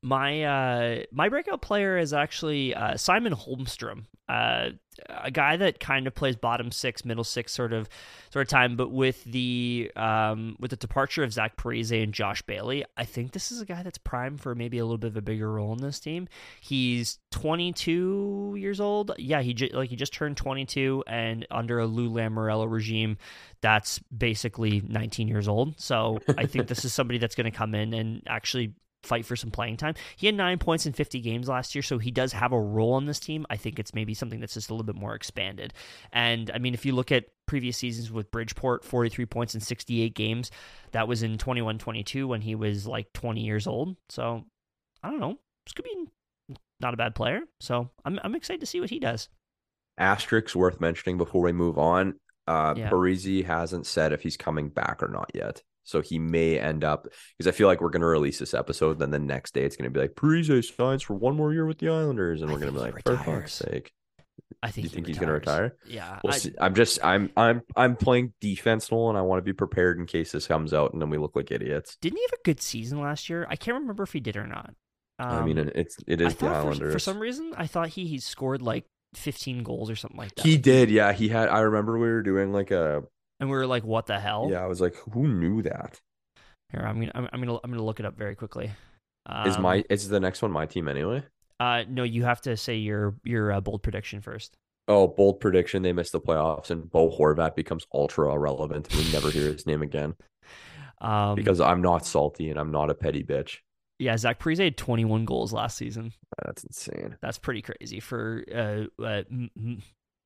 my uh, my breakout player is actually uh, Simon Holmstrom, uh, a guy that kind of plays bottom six, middle six sort of sort of time. But with the um, with the departure of Zach Parise and Josh Bailey, I think this is a guy that's primed for maybe a little bit of a bigger role in this team. He's 22 years old. Yeah, he j- like he just turned 22, and under a Lou Lamoriello regime, that's basically 19 years old. So I think this is somebody that's going to come in and actually fight for some playing time. He had nine points in 50 games last year, so he does have a role on this team. I think it's maybe something that's just a little bit more expanded. And I mean, if you look at previous seasons with Bridgeport, 43 points in 68 games, that was in 21 22 when he was like 20 years old. So I don't know. This could be not a bad player. So I'm, I'm excited to see what he does. Asterisks worth mentioning before we move on. Uh, Yeah. Parise hasn't said if he's coming back or not yet. So he may end up because I feel like we're going to release this episode. Then the next day it's going to be like Parise signs for one more year with the Islanders, and I we're going to be like, he for fuck's sake. I think. Do you think he's going to retire? Yeah. We'll I-. I'm just I'm I'm I'm playing defense, Nolan. I want to be prepared in case this comes out and then we look like idiots. didn't he have a good season last year? I can't remember if he did or not. I mean, um, it's it's I the thought for- Islanders. For, some reason, I thought he, he scored like 15 goals or something like that. he did, yeah. He had. I remember we were doing like a. and we were like, "What the hell?" Yeah, I was like, who knew that? Here, I'm gonna, I'm, I'm gonna, I'm gonna look it up very quickly. Um, Is my is the next one my team anyway? Uh, no, you have to say your your uh, bold prediction first. Oh, bold prediction. They miss the playoffs and Bo Horvat becomes ultra irrelevant. We never hear his name again Um, because I'm not salty and I'm not a petty bitch. yeah, Zach Parise had 21 goals last season. That's insane. That's pretty crazy for uh, uh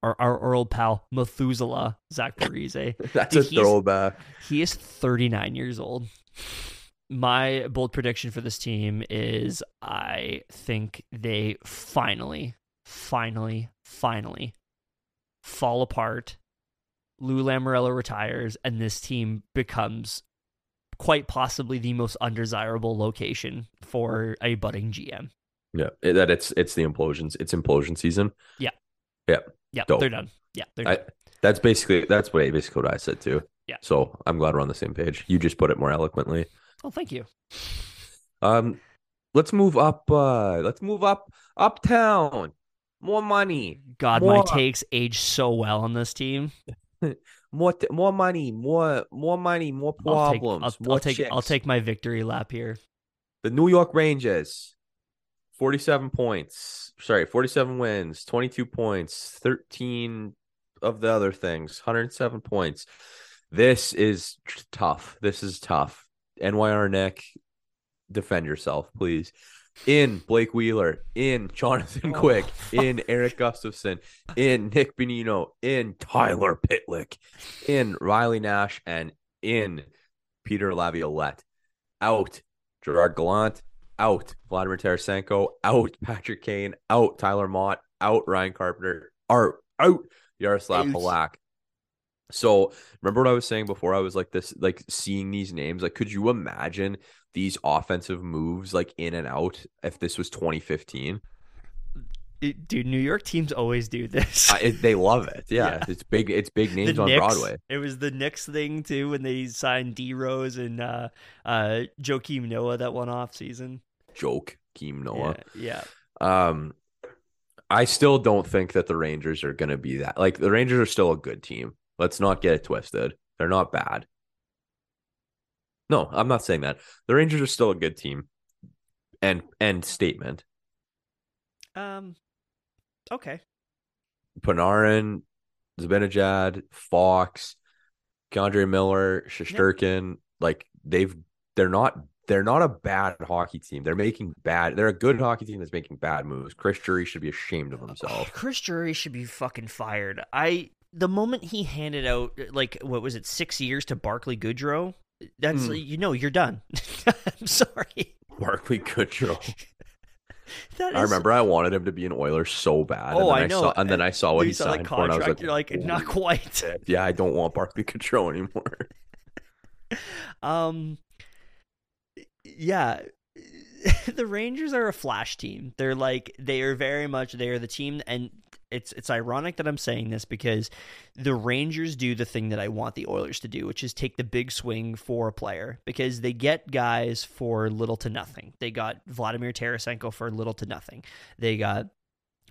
our, our our old pal Methuselah Zach Parise. That's Dude, a throwback. He is 39 years old. My bold prediction for this team is I think they finally, finally, finally fall apart. Lou Lamoriello retires, and this team becomes quite possibly the most undesirable location for a budding GM. Yeah, that it's it's the implosions. It's implosion season. Yeah, yeah, Dope. they're done. Yeah, they're I, done. that's basically that's what basically what I said too. Yeah. So I'm glad we're on the same page. You just put it more eloquently. Oh, thank you. Um, let's move up. Uh, let's move up uptown. More money. God, More- my takes age so well on this team. More t- more money. More more money. More I'll take, problems. I'll, more I'll take I'll take my victory lap here. the New York Rangers. 47 points. Sorry, 47 wins, 22 points, 13 of the other things, 107 points. This is tough. This is tough. NYR Nick, defend yourself, please. In Blake Wheeler, in Jonathan Oh, Quick, in Erik Gustafsson, in Nick Bonino, in Tyler Pitlick, in Riley Nash, and in Peter Laviolette. Out Gerard Gallant, out Vladimir Tarasenko, out Patrick Kane, out Tyler Motte, out Ryan Carpenter, out, out Yaroslav. Halak. So remember what I was saying before? I was like this, like seeing these names. Like, could you imagine these offensive moves like in and out if this was 2015? It- dude, New York teams always do this. I, it, they love it. Yeah, Yeah. it's big. It's big The names on Knicks- Broadway. It was the Knicks thing too when they signed D Rose and uh, uh, Joakim Noah that one off season. Joke, Keem Noah. Yeah, Um, I still don't think that the Rangers are going to be that. Like the Rangers are still a good team. Let's not get it twisted. They're not bad. No, I'm not saying that. The Rangers are still a good team. And end statement. Um, okay. Panarin, Zibanejad, Fox, K'Andre Miller, Shesterkin, like they've they're not they're not a bad hockey team. They're making bad. They're a good hockey team that's making bad moves. Chris Drury should be ashamed of himself. Chris Drury should be fucking fired. I the moment he handed out like what was it six years to Barclay Goodrow. That's Hmm. you know you're done. I'm sorry. Barclay Goodrow. That I remember I wanted him to be an Oiler so bad. Oh, and then I know. Saw, and then I saw what he saw signed for, and I was like, you're like, not quite. Yeah, I don't want Barclay Goodrow anymore. Um, yeah, the Rangers are a flash team. They're like they are very much they are the team, and it's it's ironic that I'm saying this because the Rangers do the thing that I want the Oilers to do, which is take the big swing for a player because they get guys for little to nothing. They got Vladimir Tarasenko for little to nothing. They got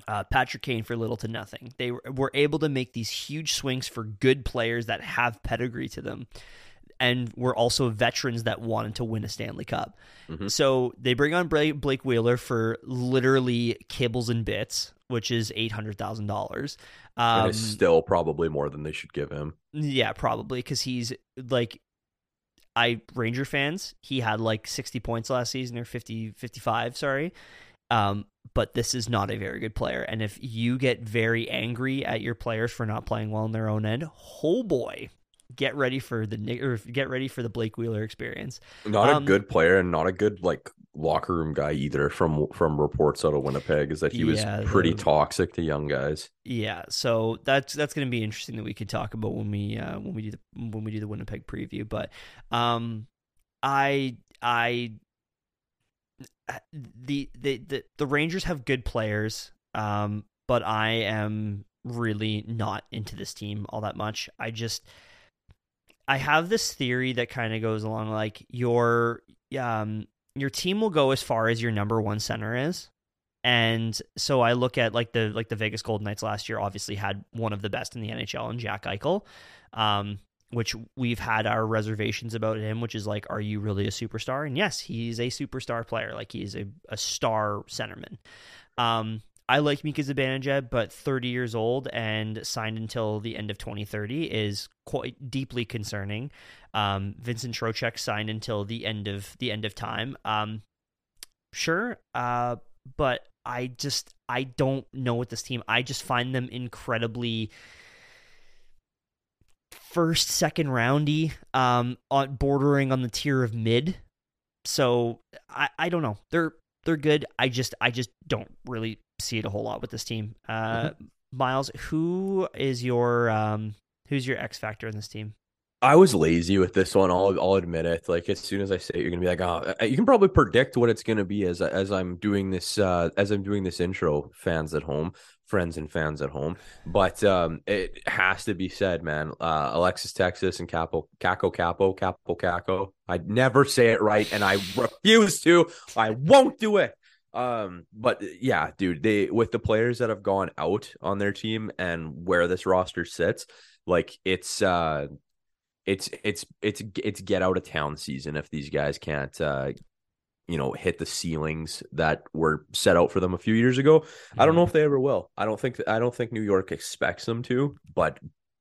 uh, Patrick Kane for little to nothing. They were able to make these huge swings for good players that have pedigree to them and were also veterans that wanted to win a Stanley Cup. Mhm. So they bring on Blake Wheeler for literally kibbles and bits, which is eight hundred thousand dollars. Um, it's still probably more than they should give him. yeah, probably because he's like, I Ranger fans. He had like sixty points last season or 50, 55, Sorry. Um, but this is not a very good player, and if you get very angry at your players for not playing well on their own end, oh boy, get ready for the or get ready for the Blake Wheeler experience. Not Um, a good player and not a good like locker room guy either. From from reports out of Winnipeg, is that he was Yeah, pretty the- toxic to young guys. Yeah, so that's that's going to be interesting that we could talk about when we uh, when we do the when we do the Winnipeg preview. But um, I I the the the, the Rangers have good players, um, but I am really not into this team all that much. I just I have this theory that kind of goes along like your um your team will go as far as your number one center is. And so I look at like the like the Vegas Golden Knights last year obviously had one of the best in the NHL in Jack Eichel. Um which we've had our reservations about him, which is like, are you really a superstar? And yes, he's a superstar player. Like he's a, a star centerman. Um, I like Mika Zibanejad, but 30 years old and signed until the end of 2030 is quite deeply concerning. Um, Vincent Trocheck signed until the end of the end of time. Um, sure, uh, but I just I don't know what this team. I just find them incredibly first, second roundy, um, on bordering on the tier of mid. So I, I don't know. They're they're good. I just I just don't really see it a whole lot with this team. Uh, Miles, who is your um who's your X factor in this team? I was lazy with this one. I'll I'll admit it. Like as soon as I say it, you're gonna be like, oh, you can probably predict what it's gonna be as as I'm doing this uh as I'm doing this intro. Fans at home, friends and fans at home, but um, it has to be said, man. Uh, Alexis Texas and Capo Caco Capo Capo Caco. I never say it right, and I refuse to. I won't do it. Um, but yeah, dude, they with the players that have gone out on their team and where this roster sits, like it's uh it's it's it's it's get out of town season if these guys can't uh you know hit the ceilings that were set out for them a few years ago. I don't know if they ever will. I don't think I don't think New York expects them to, but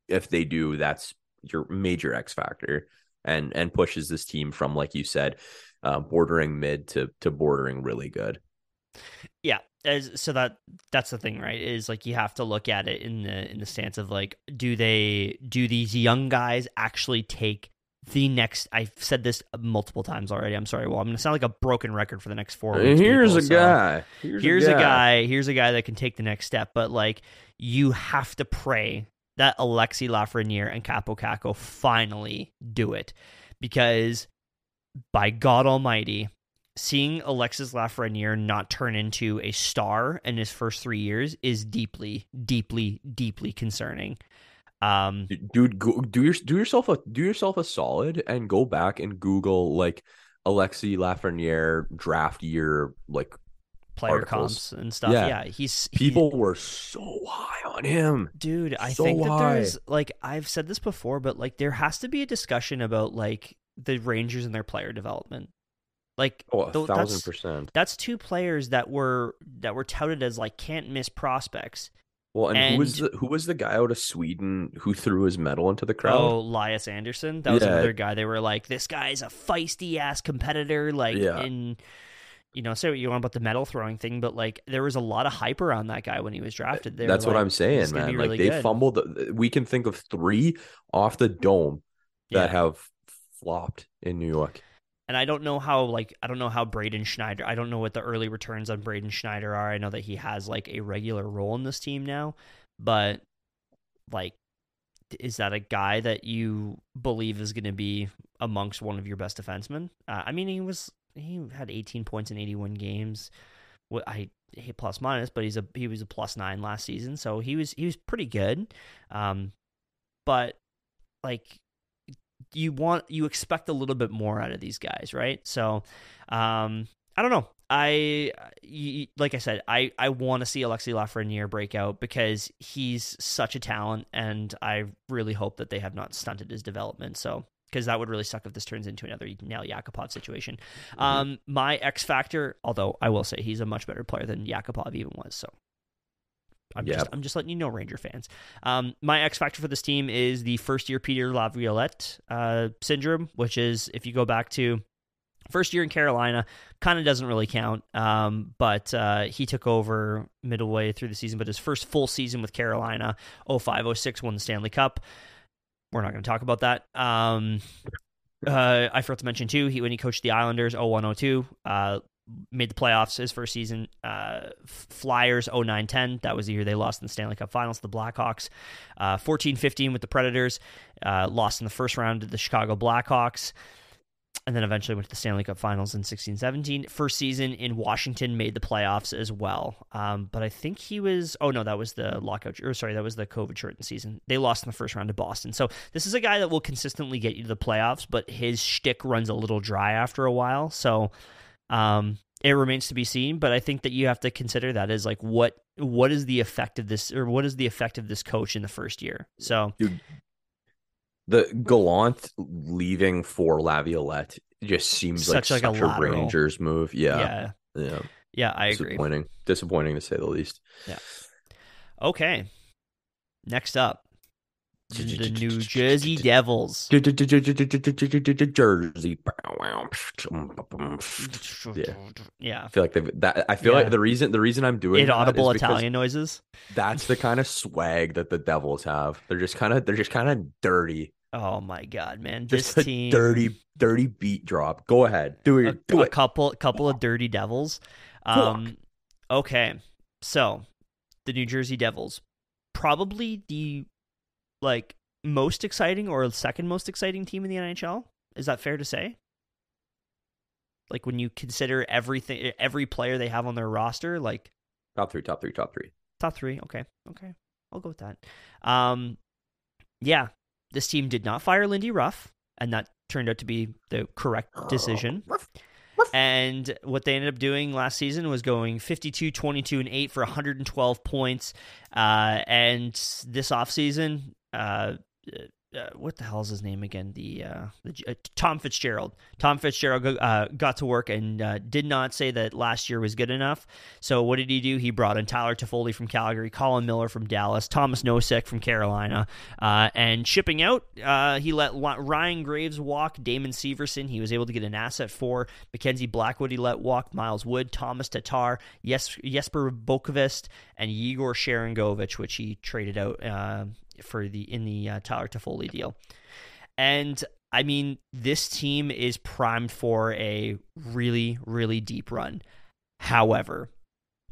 if they do, that's your major X factor and and pushes this team from like you said, uh, bordering mid to to bordering really good. Yeah, as, so that that's the thing, right? Is like you have to look at it in the in the stance of like, do they do these young guys actually take the next? I've said this multiple times already. I'm sorry. Well, I'm gonna sound like a broken record for the next four. Uh, weeks, Here's people, a so- guy. here's a guy here's a guy that can take the next step but like you have to pray that alexi lafreniere and capo caco finally do it because by god almighty seeing alexis lafreniere not turn into a star in his first three years is deeply deeply deeply concerning um dude go, do your do yourself a do yourself a solid and go back and google like alexi lafreniere draft year like player Articles. comps and stuff Yeah. yeah, he's he- people were so high on him Dude, I So think that high. there's like I've said this before, but like there has to be a discussion about like the Rangers and their player development. Like oh a thousand that's, percent that's two players that were that were touted as like can't miss prospects. well and, who was the who was the guy out of sweden who threw his medal into the crowd Oh, Elias Andersson. That was Yeah. another guy. They were like, this guy's a feisty ass competitor. Like Yeah. in you know, say what you want about the medal throwing thing, but like there was a lot of hype around that guy when he was drafted. They that's what like, i'm saying man be like really they good." fumbled we can think of three off the dome that Yeah. have flopped in new york and I don't know how like I don't know how Braden Schneider. I don't know what the early returns on Braden Schneider are. I know that he has like a regular role in this team now, but like is that a guy that you believe is going to be amongst one of your best defensemen? Uh, I mean, he was he had 18 points in 81 games. What I he plus minus, but he's a he was a plus nine last season, so he was he was pretty good. Um, but like you want you expect a little bit more out of these guys, right? So, um, I don't know. I like I said, I I want to see Alexi Lafreniere break out because he's such a talent, and I really hope that they have not stunted his development. So. Because that would really suck if this turns into another Nail Yakupov situation. Mm-hmm. Um, my X factor, although I will say he's a much better player than Yakupov even was. So I'm Yeah. just I'm just letting you know, Ranger fans. Um, my X factor for this team is the first year Peter Laviolette uh, syndrome, which is if you go back to first year in Carolina, kind of doesn't really count. Um, but uh, he took over middle way through the season, but his first full season with Carolina, 05 06, won the Stanley Cup. We're not going to talk about that. Um, uh, I forgot to mention too, he when he coached the Islanders 01 02, uh, made the playoffs his first season. Uh, Flyers 09 10, that was the year they lost in the Stanley Cup Finals to the Blackhawks. Uh, 14 15 with the Predators, uh, lost in the first round to the Chicago Blackhawks. And then eventually went to the Stanley Cup Finals in 16 17. First season in Washington made the playoffs as well. Um, but I think he was, oh no, that was the lockout, or sorry, that was the COVID shortened season. They lost in the first round to Boston. So this is a guy that will consistently get you to the playoffs, but his shtick runs a little dry after a while. So um, it remains to be seen, but I think that you have to consider that as like what what is the effect of this or what is the effect of this coach in the first year. So The Gallant leaving for Laviolette just seems like Such, like, a such a, lateral. Rangers move. Yeah. yeah, Yeah. yeah, I agree. Disappointing. Disappointing to say the least. Yeah. Okay, next up, the New Jersey Devils. Jersey. Yeah. Yeah, I feel like they've that I feel Yeah. like the reason the reason I'm doing inaudible Italian noises. That's the kind of swag that the Devils have. They're just kind of they're just kind of dirty. Oh my god, man! This Just a team, dirty, dirty beat drop. Go ahead. Do a, it. Do a it. couple, couple of dirty Devils. Um, okay, so the New Jersey Devils, probably the like most exciting or second most exciting team in the NHL. Is that fair to say? Like when you consider everything, every player they have on their roster, like Top three, top three, top three. Top three. Okay. Okay. I'll go with that. Um, yeah, this team did not fire Lindy Ruff, and that turned out to be the correct decision. And what they ended up doing last season was going 52, 22, and 8 for 112 points. Uh, and this offseason, uh, uh, what the hell is his name again? The, uh, the uh, Tom Fitzgerald. Tom Fitzgerald uh, got to work and uh, did not say that last year was good enough. So what did he do? He brought in Tyler Toffoli from Calgary, Colin Miller from Dallas, Thomas Nosek from Carolina, uh, and shipping out, uh, he let Ryan Graves walk, Damon Severson. He was able to get an asset for Mackenzie Blackwood. He let walk Miles Wood, Thomas Tatar, yes, Jesper Boqvist, and Igor Sharangovich, which he traded out uh, for the in the uh, Tyler Toffoli deal. And I mean, this team is primed for a really, really deep run. However,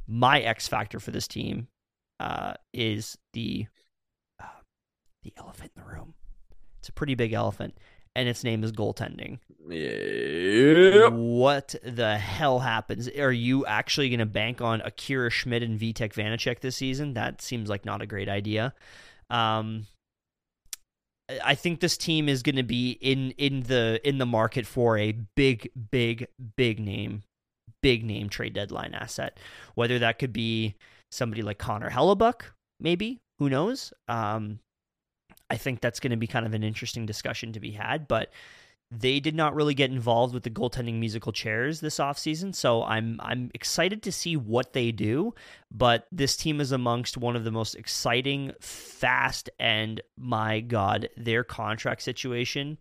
my X factor for this team uh, is the uh, the elephant in the room. It's a pretty big elephant, and its name is goaltending. Yep. What the hell happens? Are you actually going to bank on Akira Schmid and Vitek Vanecek this season? That seems like not a great idea. Um, I think this team is going to be in in the in the market for a big, big, big name, big name trade deadline asset. Whether that could be somebody like Connor Hellebuyck, maybe who knows. Um, I think that's going to be kind of an interesting discussion to be had, but they did not really get involved with the goaltending musical chairs this offseason, so I'm I'm excited to see what they do, but this team is amongst one of the most exciting, fast and my god, their contract situation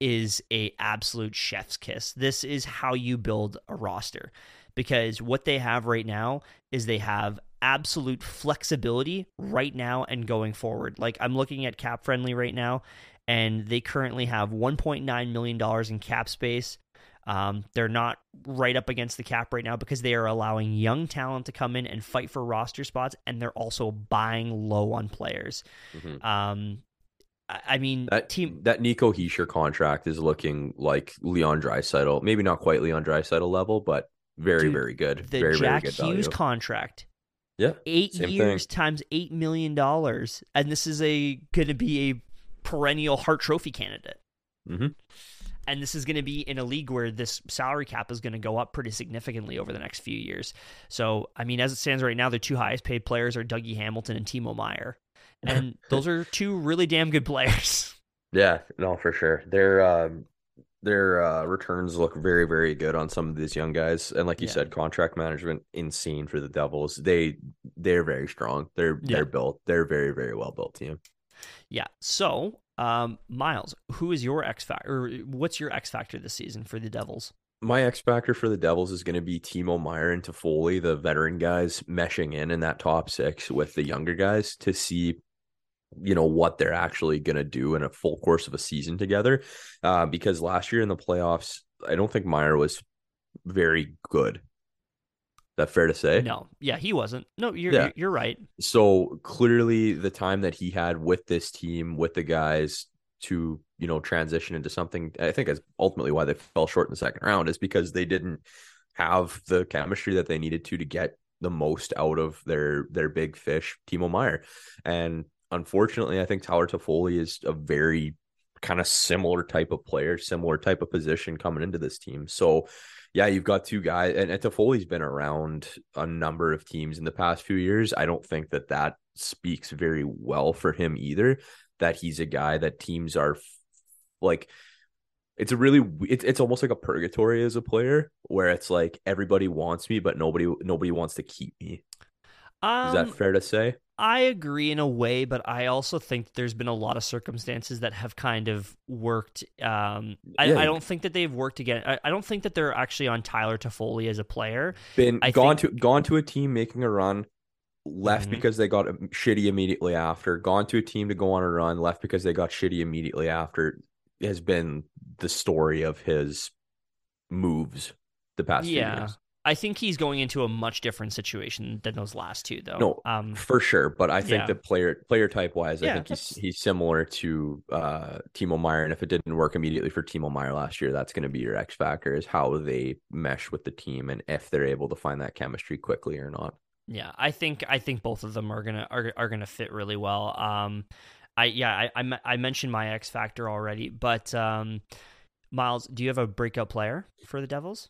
is a absolute chef's kiss. This is how you build a roster because what they have right now is they have absolute flexibility right now and going forward. Like I'm looking at cap friendly right now and they currently have 1.9 million dollars in cap space. Um, they're not right up against the cap right now because they are allowing young talent to come in and fight for roster spots, and they're also buying low on players. Mhm. Um, I I mean, That team that Nico Hischier contract is looking like Leon Draisaitl. Maybe not quite Leon Draisaitl level, but very Dude, very good. The very Jack very good Hughes value. contract, yeah, eight years times eight million dollars, and this is a going to be a perennial Hart Trophy candidate. Mhm. And this is going to be in a league where this salary cap is going to go up pretty significantly over the next few years. So, I mean, as it stands right now, the two highest paid players are Dougie Hamilton and Timo Meier, and those are two really damn good players. yeah, no, for sure. Their um, their uh, returns look very very good on some of these young guys, and like you Yeah. said, contract management insane for the Devils. They they're very strong. They're Yeah. they're built. They're very very well built team. Yeah. So, um, Miles, who is your X factor? Or what's your X factor this season for the Devils? My X factor for the Devils is going to be Timo Meier and Toffoli, the veteran guys, meshing in in that top six with the younger guys to see, you know, what they're actually going to do in a full course of a season together. Uh, because last year in the playoffs, I don't think Meier was very good. That fair to say? No, yeah, he wasn't. No, you're Yeah. you're, right. So clearly, the time that he had with this team, with the guys to, you know, transition into something, I think is ultimately why they fell short in the second round is because they didn't have the chemistry that they needed to to get the most out of their their big fish, Timo Meier. And unfortunately, I think Tyler Toffoli is a very kind of similar type of player, similar type of position coming into this team. So yeah, you've got two guys, and, Toffoli's been around a number of teams in the past few years. I don't think that that speaks very well for him either. That he's a guy that teams are like. It's a really it's it's almost like a purgatory as a player where it's like everybody wants me, but nobody nobody wants to keep me. Is Um, that fair to say? I agree in a way, but I also think there's been a lot of circumstances that have kind of worked. Um, I, Yeah. I don't think that they've worked again. I, I don't think that they're actually on Tyler Toffoli as a player. Been I gone to gone to a team making a run, left Mhm. because they got shitty immediately after. Gone to a team to go on a run, left because they got shitty immediately after. Has been the story of his moves the past few years. I think he's going into a much different situation than those last two, though. No, um, for sure. But I think Yeah. that player player type wise, I Yeah, think he's that's- he's similar to uh Timo Meier. And if it didn't work immediately for Timo Meier last year, that's going to be your X factor is how they mesh with the team and if they're able to find that chemistry quickly or not. Yeah, I think I think both of them are gonna are, are gonna fit really well. Um, I yeah I, I I mentioned my X factor already, but um, Miles, do you have a breakout player for the Devils?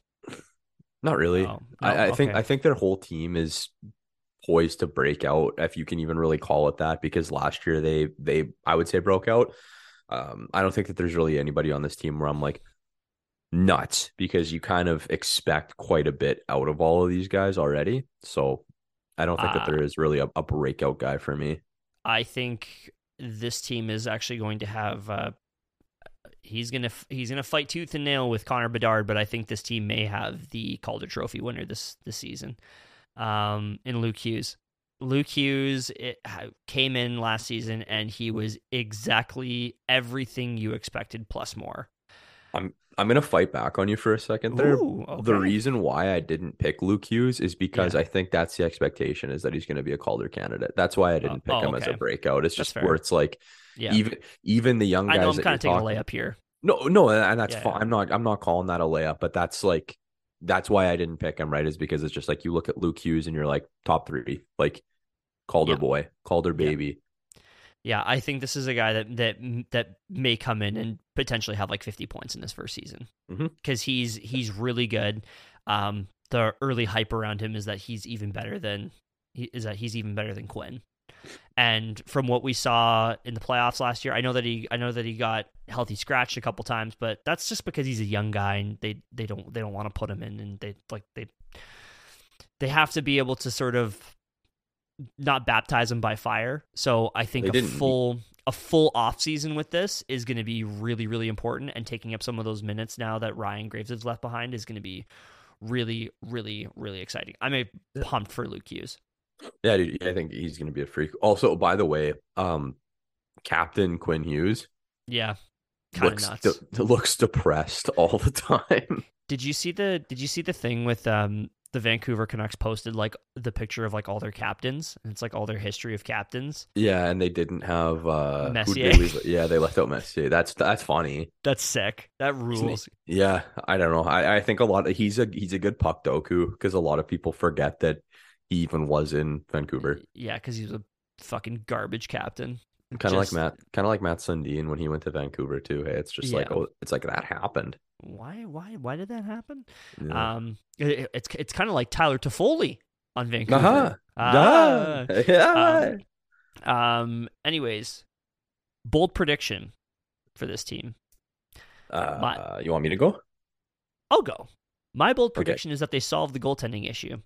Not really. Oh, I, no? I think Okay. I think their whole team is poised to break out, if you can even really call it that, because last year they they I would say broke out. Um, I don't think that there's really anybody on this team where I'm like nuts because you kind of expect quite a bit out of all of these guys already. So I don't think Uh, that there is really a, a breakout guy for me. I think this team is actually going to have. Uh, he's gonna he's gonna fight tooth and nail with Connor Bedard, but I think this team may have the Calder Trophy winner this this season. Um, in Luke Hughes. Luke Hughes it, came in last season and he was exactly everything you expected plus more. I'm I'm gonna fight back on you for a second there. Ooh, The reason why I didn't pick Luke Hughes is because Yeah. I think that's the expectation is that he's going to be a Calder candidate. That's why I didn't oh, pick oh, him as a breakout. It's That's just fair. where it's like yeah, even even the young I guys know I'm kind of taking a layup here. No, no, and that's Yeah, fine. I'm not I'm not calling that a layup, but that's like that's why I didn't pick him. Right, is because it's just like you look at Luke Hughes and you're like top three, like Calder boy, Calder baby. Yeah, I think this is a guy that that that may come in and potentially have like 50 points in this first season Mhm. because he's he's really good. Um, the early hype around him is that he's even better than he is that he's even better than Quinn. And from what we saw in the playoffs last year, I know that he I know that he got healthy scratched a couple times, but that's just because he's a young guy and they they don't they don't want to put him in and they like they they have to be able to sort of not baptize him by fire. So I think They a didn't. full a full off season with this is going to be really really important and taking up some of those minutes now that Ryan Graves has left behind is going to be really really really exciting. I'm a pumped for Luke Hughes. Yeah, dude, I think he's going to be a freak. Also, by the way, um, Captain Quinn Hughes Yeah. Kind of looks nuts. de- looks depressed all the time. Did you see the Did you see the thing with um the Vancouver Canucks posted like the picture of like all their captains, and it's like all their history of captains. Yeah, and they didn't have uh Messier. they Yeah, they left out Messier. That's that's funny. That's sick. That rules. Yeah, I don't know. I, I think a lot of he's a he's a good puck doku because a lot of people forget that he even was in Vancouver. Yeah, because he was a fucking garbage captain. Kind of like Matt, kind of like Matt Sundin when he went to Vancouver too. Hey, it's just like oh, it's like that happened. Why? Why? Why did that happen? Yeah. Um, it- it's it's kind of like Tyler Toffoli on Vancouver. Uh-huh. Ah. Duh. yeah. Um. Anyways, bold prediction for this team. uh, you want me to go? I'll go. My bold Okay. prediction is that they solve the goaltending issue,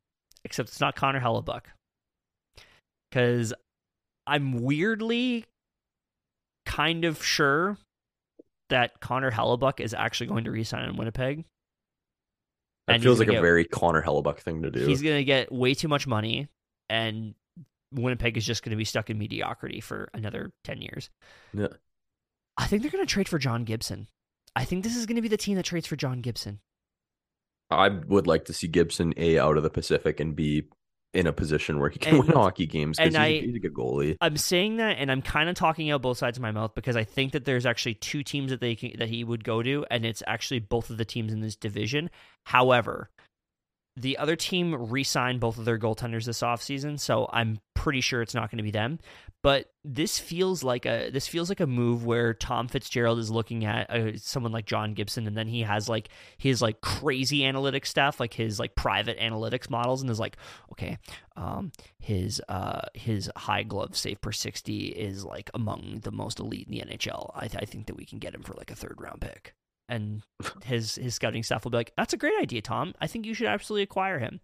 except it's not Connor Hellebuyck. Because I'm weirdly kind of sure that Connor Hellebuyck is actually going to resign in Winnipeg. That And feels like gonna a get- very Connor Hellebuyck thing to do. He's going to get way too much money, and Winnipeg is just going to be stuck in mediocrity for another 10 years. Yeah. I think they're going to trade for John Gibson. I think this is going to be the team that trades for John Gibson. I would like to see Gibson a out of the Pacific and be in a position where he can And- win hockey games because he's, he's a good goalie. I'm saying that, and I'm kind of talking out both sides of my mouth because I think that there's actually two teams that they can, that he would go to, and it's actually both of the teams in this division. However, the other team re-signed both of their goaltenders this offseason, so I'm pretty sure it's not going to be them. But this feels like a this feels like a move where Tom Fitzgerald is looking at uh, someone like John Gibson, and then he has like his like crazy analytics stuff, like his like private analytics models, and is like, okay, um, his uh his high glove save per 60 is like among the most elite in the NHL. I, I think that we can get him for like a third round pick. And his his scouting staff will be like, "That's a great idea, Tom. I think you should absolutely acquire him."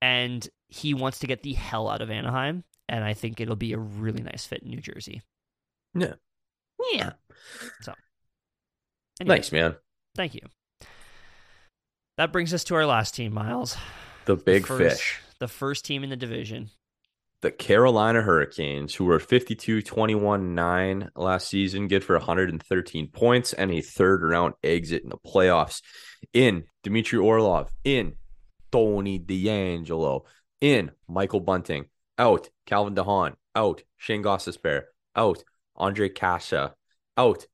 And he wants to get the hell out of Anaheim, and I think it'll be a really nice fit in New Jersey. Yeah. Yeah. Anyways, Nice man. Thank you. That brings us to our last team, Miles. The big first- fish. The first team in the division. The Carolina Hurricanes, who were 52 21 9 last season, good for 113 points and a third round exit in the playoffs. In Dmitry Orlov, in Tony DeAngelo, in Michael Bunting, out Calvin de Haan, out Shayne Gostisbehere, out Ondrej Kase, out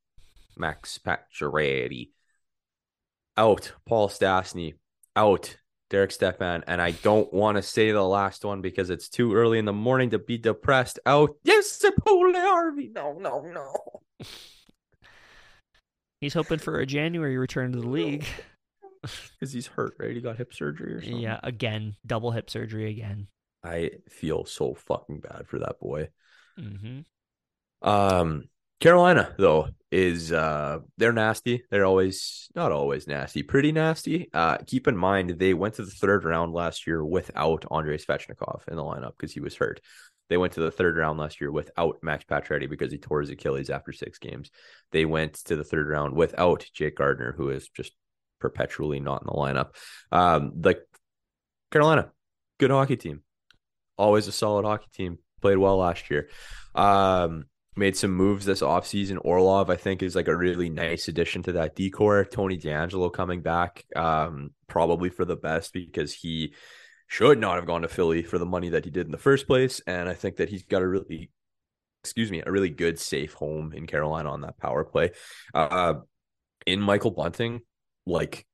Max Pacioretty, out Paul Stastny, out Derek Stepan, and I don't want to say the last one because it's too early in the morning to be depressed. Out, yes, Paul Harvey. No, no, no. He's hoping for a January return to the league. Because he's hurt, right? He got hip surgery or something. Yeah, again, double hip surgery again. I feel so fucking bad for that boy. hmm Um, Carolina though is uh they're nasty. They're always not always nasty, pretty nasty. Uh, keep in mind they went to the third round last year without Andrei Svechnikov in the lineup because he was hurt. They went to the third round last year without Max Pacioretty because he tore his Achilles after six games. They went to the third round without Jake Gardiner, who is just perpetually not in the lineup. Um, like Carolina, good hockey team, always a solid hockey team. Played well last year. Um, made some moves this offseason. Orlov, I think, is like a really nice addition to that D corps. Tony DeAngelo coming back, um, probably for the best because he should not have gone to Philly for the money that he did in the first place. And I think that he's got a really, excuse me, a really good safe home in Carolina on that power play. Uh, in Michael Bunting, like,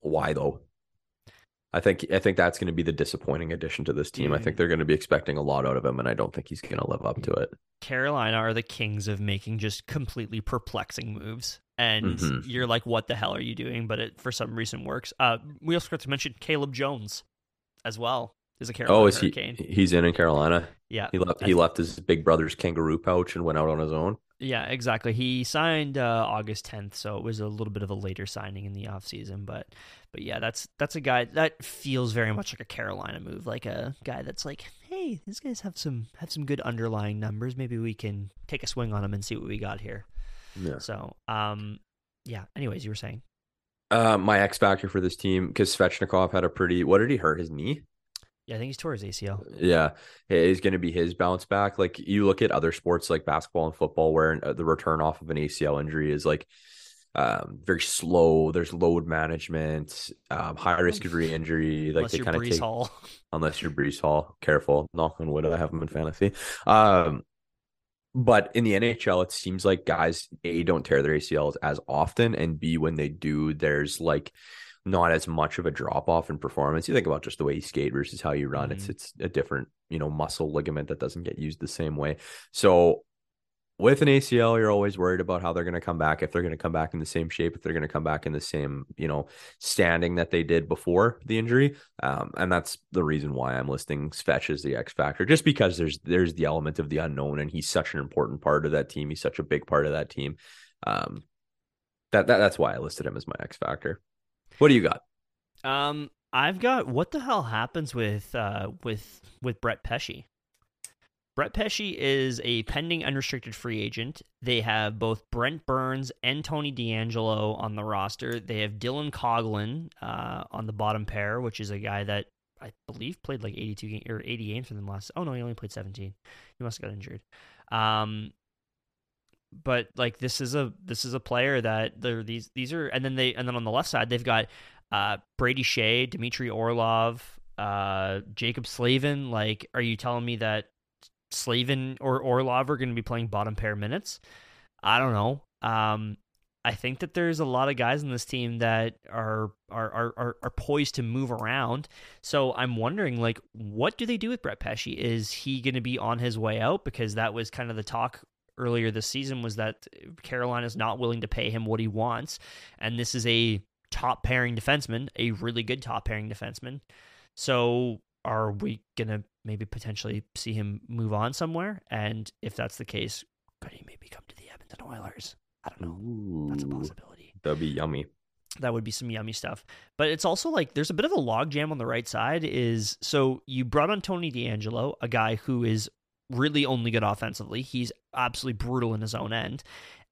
why though? I think I think that's going to be the disappointing addition to this team. I think Mm. they're going to be expecting a lot out of him, and I don't think he's going to live up to it. Carolina are the kings of making just completely perplexing moves. And Mhm. you're like, what the hell are you doing? But it for some reason works. Uh, we also forgot to mention Caleb Jones as well. Is a Carolina Oh, is he? He's in in Carolina. Yeah, He left. He left his big brother's kangaroo pouch and went out on his own. Yeah, exactly. He signed uh, August 10th, so it was a little bit of a later signing in the offseason, but but yeah, that's that's a guy that feels very much like a Carolina move, like a guy that's like, "Hey, these guys have some have some good underlying numbers. Maybe we can take a swing on them and see what we got here." Yeah. So, um yeah, anyways, you were saying. Uh, my X factor for this team because Svechnikov had a pretty. What did he hurt his knee? Yeah, I think he's tore his ACL. Yeah, it is going to be his bounce back. Like you look at other sports like basketball and football, where uh, the return off of an ACL injury is like um, very slow. There's load management, um, high risk of re-injury. Like Unless they kind of take Hall. unless you're Breece Hall. Careful, knock on wood. I have him in fantasy. Um, but in the NHL, it seems like guys a don't tear their ACLs as often, and b when they do, there's like not as much of a drop off in performance. You think about just the way you skate versus how you run. It's Mhm. it's a different you know muscle ligament that doesn't get used the same way. So with an ACL, you're always worried about how they're going to come back. If they're going to come back in the same shape, if they're going to come back in the same, you know, standing that they did before the injury. Um, and that's the reason why I'm listing Svetch as the X factor, just because there's there's the element of the unknown, and he's such an important part of that team. He's such a big part of that team. Um, that, that that's why I listed him as my X factor. What do you got? Um, I've got what the hell happens with uh with with Brett Pesce. Brett Pesce is a pending unrestricted free agent. They have both Brent Burns and Tony DeAngelo on the roster. They have Dylan Coghlan uh, on the bottom pair, which is a guy that I believe played like 82 game, or 80 games for them last. Oh no, he only played 17. He must have got injured. Um, but like this is a this is a player that they're these these are and then they and then on the left side they've got uh, Brady Skjei, Dmitry Orlov, uh, Jaccob Slavin. Like, are you telling me that Slavin or Orlov are going to be playing bottom pair minutes? I don't know. Um, I think that there's a lot of guys in this team that are are, are are are poised to move around. So I'm wondering, like, what do they do with Brett Pesce? Is he going to be on his way out? Because that was kind of the talk earlier this season was that Carolina's not willing to pay him what he wants, and this is a top pairing defenseman, a really good top pairing defenseman. So are we gonna maybe potentially see him move on somewhere? And if that's the case, could he maybe come to the Edmonton Oilers? I don't know. That's a possibility. That'd be yummy. That would be some yummy stuff. But it's also like there's a bit of a logjam on the right side. Is so you brought on Tony DeAngelo, a guy who is really only good offensively. He's absolutely brutal in his own end.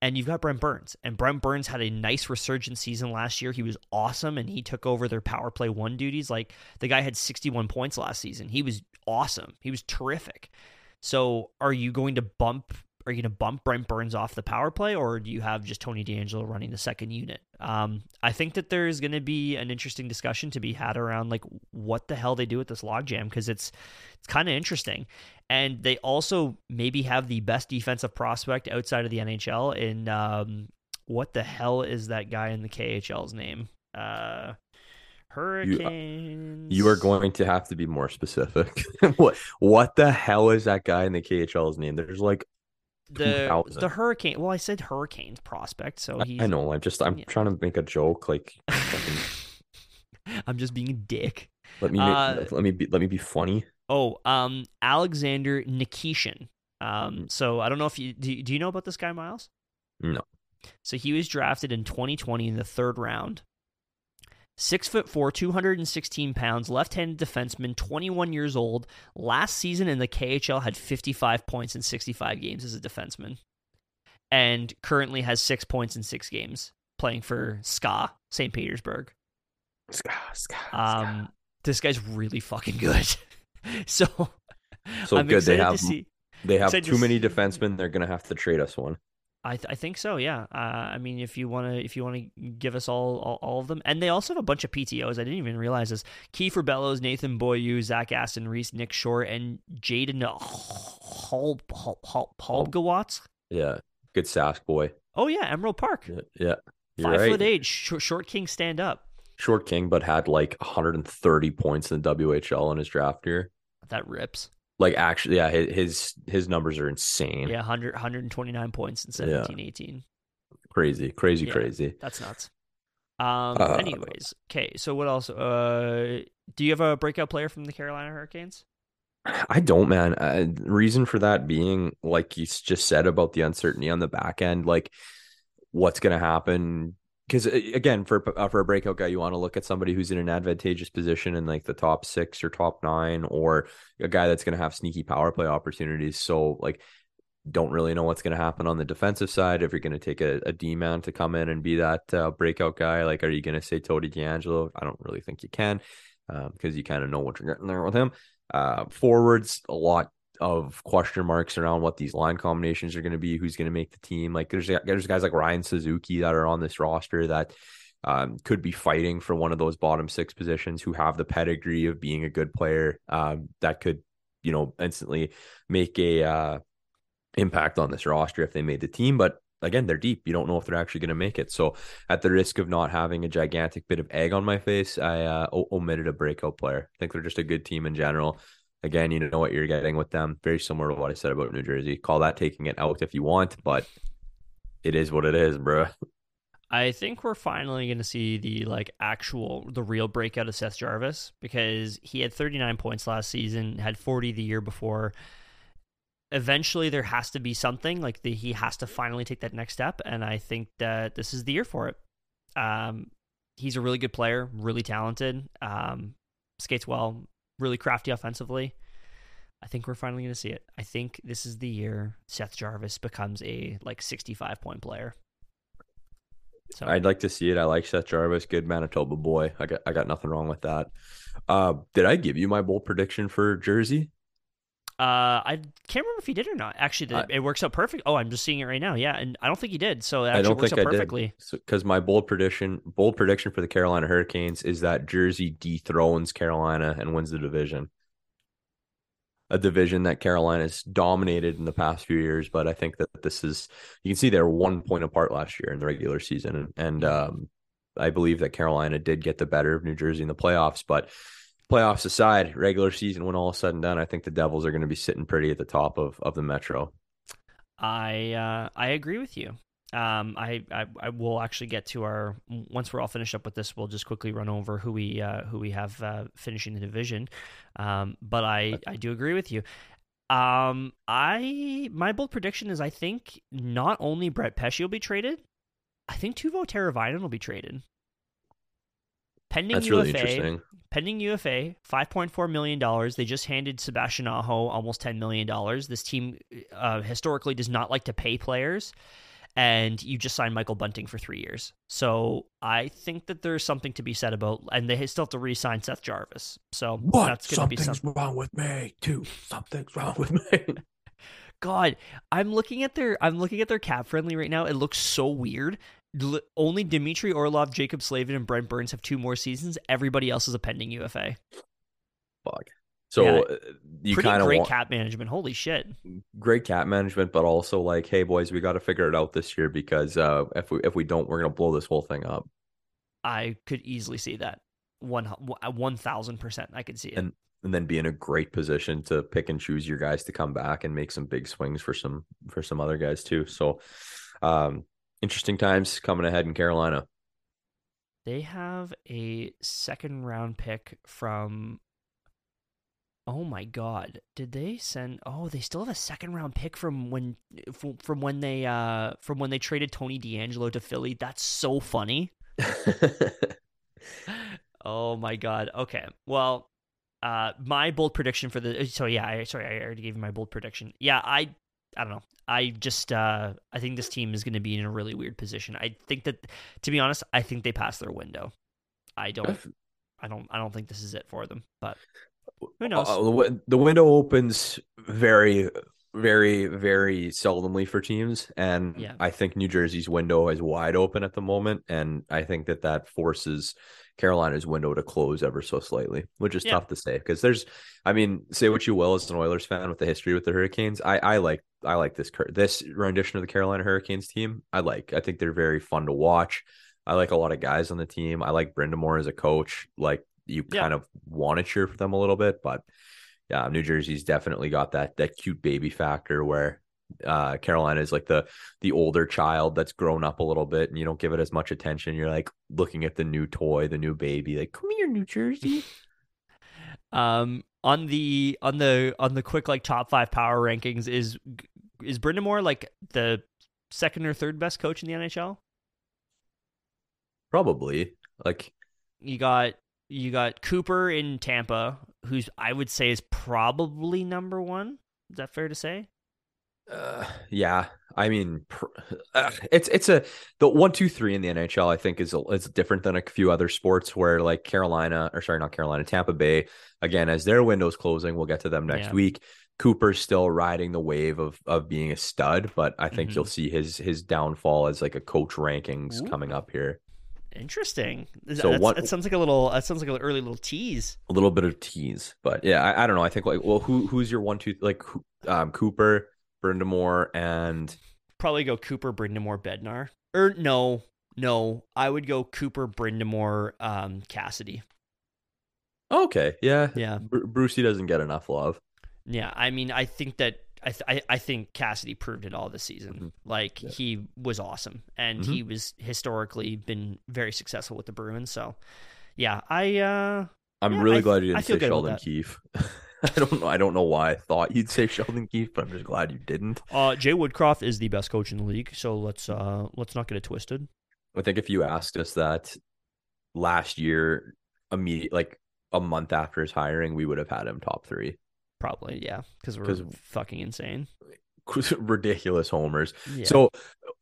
And you've got Brent Burns. And Brent Burns had a nice resurgent season last year. He was awesome and he took over their power play one duties. Like the guy had 61 points last season. He was awesome. He was terrific. So are you going to bump are you going to bump Brent Burns off the power play, or do you have just Tony DeAngelo running the second unit? Um, I think that there's going to be an interesting discussion to be had around like what the hell they do with this logjam because it's it's kind of interesting, and they also maybe have the best defensive prospect outside of the NHL. In um, what the hell is that guy in the KHL's name? Uh, Hurricanes. You are going to have to be more specific. what what the hell is that guy in the KHL's name? There's like the 2000. the Hurricane. Well, I said Hurricanes prospect, so I- he's. I know. I'm just I'm yeah. trying to make a joke. Like I'm just being a dick. let me Uh, let me be let me be funny. Oh, um, Alexander Nikishin. Um, so I don't know if you do. Do you know about this guy, Miles? No. So he was drafted in 2020 in the third round. Six foot four, 216 pounds, left-handed defenseman, 21 years old. Last season in the KHL had 55 points in 65 games as a defenseman, and currently has six points in six games playing for SKA St. Petersburg. Ska, ska, ska. Um, this guy's really fucking good. so, So I'm good, they have- to see. they have to too many see- defensemen. They're gonna have to trade us one. I th- I think so. Yeah. Uh, I mean, if you want to, if you want to give us all, all all of them, and they also have a bunch of PTOS. I didn't even realize this: Kiefer Bellows, Nathan Beaulieu, Zach Aston Reese, Nick Short, and Jayden Hol Hol Hol Halbgewachs. Yeah, good Sask boy. Oh yeah, Emerald Park, Yeah, yeah. You're five right. foot eight, short, short king, stand up. Short King, but had like 130 points in the WHL in his draft year. That rips. Like actually, yeah, his his, numbers are insane. Yeah, 100, 129 points in 17, 18. Crazy, crazy, Yeah. crazy. That's nuts. Um. Uh, anyways, okay. So what else? Uh, do you have a breakout player from the Carolina Hurricanes? I don't, man. Uh, reason for that being, like you just said about the uncertainty on the back end, like what's going to happen. Because again, for uh, for a breakout guy, you want to look at somebody who's in an advantageous position in like the top six or top nine, or a guy that's going to have sneaky power play opportunities. So, like, don't really know what's going to happen on the defensive side. If you're going to take a, a D man to come in and be that uh, breakout guy, like, are you going to say Tony DeAngelo? I don't really think you can, because you kind of know what you're getting there with him. Uh, forwards, a lot of question marks around what these line combinations are going to be, who's going to make the team. Like there's there's guys like Ryan Suzuki that are on this roster that um, could be fighting for one of those bottom six positions, who have the pedigree of being a good player um, that could, you know, instantly make a uh, impact on this roster if they made the team. But again, they're deep. You don't know if they're actually going to make it. So, at the risk of not having a gigantic bit of egg on my face, I uh, omitted a breakout player. I think they're just a good team in general. Again, you know what you're getting with them. Very similar to what I said about New Jersey. Call that taking it out if you want, but it is what it is, bro. I think we're finally going to see the like actual the real breakout of Seth Jarvis because he had 39 points last season, had 40 the year before eventually there has to be something like the, he has to finally take that next step and i think that this is the year for it um, he's a really good player really talented um, skates well really crafty offensively i think we're finally going to see it i think this is the year seth jarvis becomes a like 65 point player so I'd like to see it. I like Seth Jarvis, good Manitoba boy. I got I got nothing wrong with that. Uh, did I give you my bold prediction for Jersey? Uh, I can't remember if he did or not. Actually, it, it works out perfect. Oh, I'm just seeing it right now. Yeah, and I don't think he did. So it actually I don't works think out I perfectly. Because so, my bold prediction, bold prediction for the Carolina Hurricanes is that Jersey dethrones Carolina and wins the division. A division that Carolina's dominated in the past few years, but I think that this is you can see they're one point apart last year in the regular season, and, and um, I believe that Carolina did get the better of New Jersey in the playoffs, but playoffs aside, regular season when all is said and done, I think the Devils are going to be sitting pretty at the top of of the Metro. I uh, I agree with you. Um, I, I, I will actually get to our once we're all finished up with this. We'll just quickly run over who we uh, who we have uh, finishing the division. Um, but I I do agree with you. Um, I my bold prediction is I think not only Brett Pesce will be traded, I think Teuvo Teravainen will be traded. Pending That's UFA, really pending UFA, five point four million dollars. They just handed Sebastian Aho almost ten million dollars. This team uh, historically does not like to pay players, and you just signed Michael Bunting for three years. So I think that there's something to be said about, and they still have to re-sign Seth Jarvis. So what? that's going to be something wrong with me too. Something's wrong with me. God, I'm looking at their I'm looking at their cap friendly right now. It looks so weird only Dmitry Orlov, Jaccob Slavin, and Brent Burns have two more seasons. Everybody else is a pending UFA. Fuck. So yeah, uh, you kind of great want, cap management. Holy shit! Great cap management, but also like, hey boys, we got to figure it out this year because uh, if we if we don't, we're gonna blow this whole thing up. I could easily see that one one thousand percent. I could see it. And and then be in a great position to pick and choose your guys to come back and make some big swings for some for some other guys too. So, um, interesting times coming ahead in Carolina. They have a second round pick from Oh my god. Did they send Oh, they still have a second round pick from when from when they uh from when they traded Tony DeAngelo to Philly. That's so funny. oh my god. Okay. Well, uh my bold prediction for the so yeah, I sorry, I already gave you my bold prediction. Yeah, I I don't know. I just uh, I think this team is going to be in a really weird position. I think that to be honest, I think they passed their window. I don't I don't I don't think this is it for them, but who knows? Uh, the window opens very very very seldomly for teams and yeah. I think New Jersey's window is wide open at the moment and I think that that forces Carolina's window to close ever so slightly, which is yeah. tough to say because there's, I mean, say what you will as an Oilers fan with the history with the Hurricanes. I, I like, I like this this rendition of the Carolina Hurricanes team. I like. I think they're very fun to watch. I like a lot of guys on the team. I like Brind'Amour as a coach. Like you yeah. kind of want to cheer for them a little bit, but yeah, New Jersey's definitely got that that cute baby factor where uh, Carolina is like the the older child that's grown up a little bit, and you don't give it as much attention. You're like looking at the new toy, the new baby, like come here, New Jersey. um, on the on the on the quick like top five power rankings is is Brind'Amour like the second or third best coach in the NHL? Probably. Like you got you got Cooper in Tampa, who's I would say is probably number one. Is that fair to say? Uh, yeah, I mean, uh, it's it's a the one two three in the NHL. I think is is different than a few other sports where like Carolina or sorry, not Carolina, Tampa Bay. Again, as their window's closing, we'll get to them next yeah. week. Cooper's still riding the wave of of being a stud, but I think Mhm. you'll see his his downfall as like a coach rankings Ooh. coming up here. Interesting. So that's- That sounds like a little. That sounds like an early little tease. A little bit of tease, but yeah, I, I don't know. I think like, well, who who's your one two like um, Cooper, Brind'Amour, and Probably go Cooper, Brind'Amour, Bednar. Or no, no. I would go Cooper, Brind'Amour, um, Cassidy. okay, yeah, Yeah, Bru- Brucey doesn't get enough love. yeah. I mean, I think that. I, th- I I think Cassidy proved it all this season. Mhm. Like Yeah. he was awesome, and Mhm. he was historically been very successful with the Bruins. So, yeah, I uh I'm Yeah, really I- glad you didn't say Sheldon. Keefe. I don't know. I don't know why I thought you'd say Sheldon Keefe, but I'm just glad you didn't. uh Jay Woodcroft is the best coach in the league. So let's uh let's not get it twisted. I think if you asked us that last year, immediate like a month after his hiring, we would have had him top three. Probably, yeah, because we're fucking insane. Ridiculous homers. Yeah. So,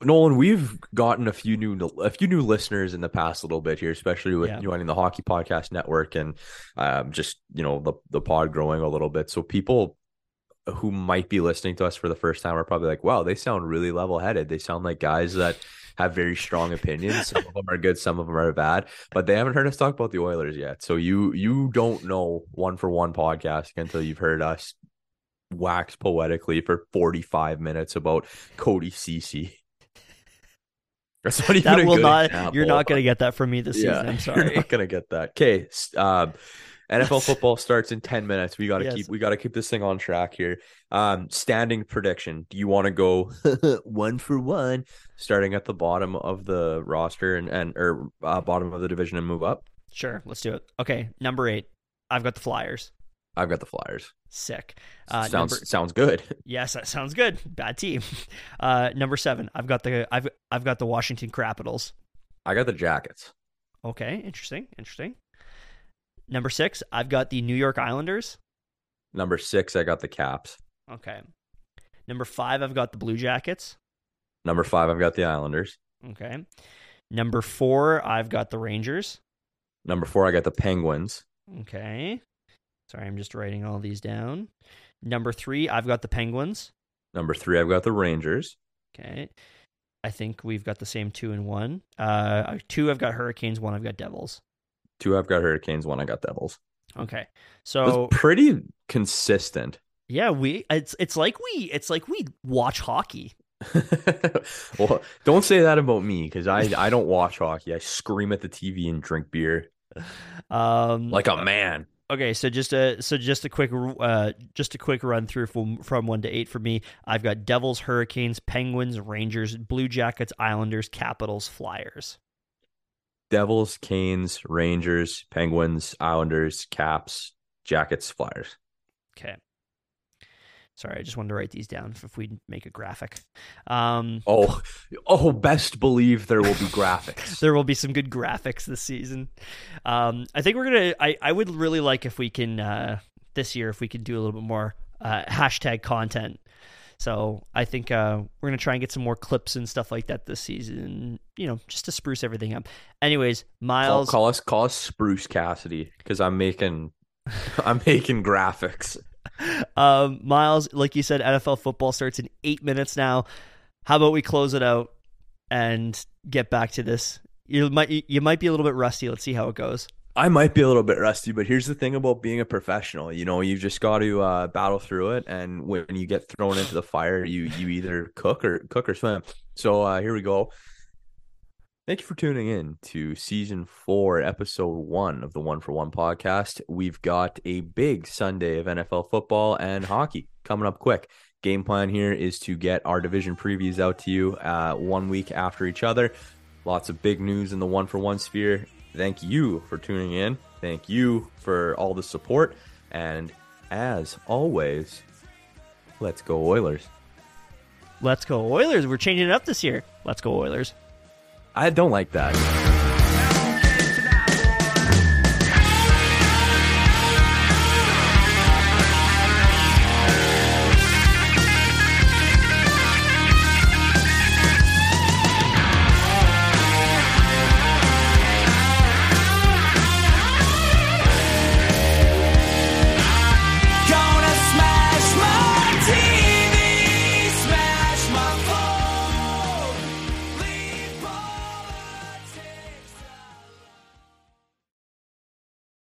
Nolan, we've gotten a few new a few new listeners in the past a little bit here, especially with Yeah. joining the Hockey Podcast Network and um, just you know the the pod growing a little bit. So people who might be listening to us for the first time are probably like, "Wow, they sound really level headed. They sound like guys that have very strong opinions. Some of them are good, some of them are bad, but they haven't heard us talk about the Oilers yet. So you you don't know one for one podcast until you've heard us wax poetically for 45 minutes about Cody Cece. That's not even that a will good not. example. You're not going to get that from me this season. I'm You're sorry. not gonna get that. Okay. Um, NFL football starts in 10 minutes. We gotta Yes. keep we gotta keep this thing on track here. Um, standing prediction. Do you want to go one for one, starting at the bottom of the roster and, and or uh, bottom of the division and move up? Sure, let's do it. Okay, number eight. I've got the Flyers. I've got the Flyers. Sick. Uh, sounds number- sounds good. Yes, that sounds good. Bad team. Uh, number seven. I've got the I've I've got the Washington Capitals. I got the Jackets. Okay, interesting, interesting. Number six. I've got the New York Islanders. Number six, I got the Caps. Okay. Number five. I've got the Blue Jackets. Number five, I've got the Islanders. Okay. Number four. I've got the Rangers. Number four, I got the Penguins. Okay. Sorry, I'm just writing all these down. Number three. I've got the Penguins. Number three, I've got the Rangers. Okay. I think we've got the same two and one. Uh, two, I've got Hurricanes. One, I've got Devils. Two, I've got Hurricanes. One, I got Devils. Okay. That's So pretty consistent. yeah, we it's it's like we it's like we watch hockey. well, don't say that about me because I I don't watch hockey. I scream at the TV and drink beer Um, like a man. Okay, so just a so just a quick uh just a quick run through from from one to eight for me. I've got Devils, Hurricanes, Penguins, Rangers, Blue Jackets, Islanders, Capitals, Flyers. Devils, Canes, Rangers, Penguins, Islanders, Caps, Jackets, Flyers. Okay. Sorry, I just wanted to write these down if we make a graphic. Um, Oh, oh, best believe there will be graphics. there will be some good graphics this season. Um, I think we're gonna. I, I would really like if we can uh, this year if we can do a little bit more uh, hashtag content. So I think uh, we're gonna try and get some more clips and stuff like that this season. You know, just to spruce everything up. Anyways, Call, Miles. call us call us Spruce Cassidy because I'm making I'm making graphics. Um, Miles, like you said, NFL football starts in eight minutes now. How about we close it out and get back to this? You might you might be a little bit rusty. Let's see how it goes. I might be a little bit rusty, but here's the thing about being a professional. You know, you just got to uh, battle through it, and when you get thrown into the fire, you you either cook or cook or swim. So uh, here we go. Thank you for tuning in to season four, episode one of the One for One podcast. We've got a big Sunday of NFL football and hockey coming up quick. Game plan here is to get our division previews out to you uh, one week after each other. Lots of big news in the one for one sphere. Thank you for tuning in. Thank you for all the support. And as always, let's go Oilers. Let's go Oilers. We're changing it up this year. Let's go Oilers. I don't like that.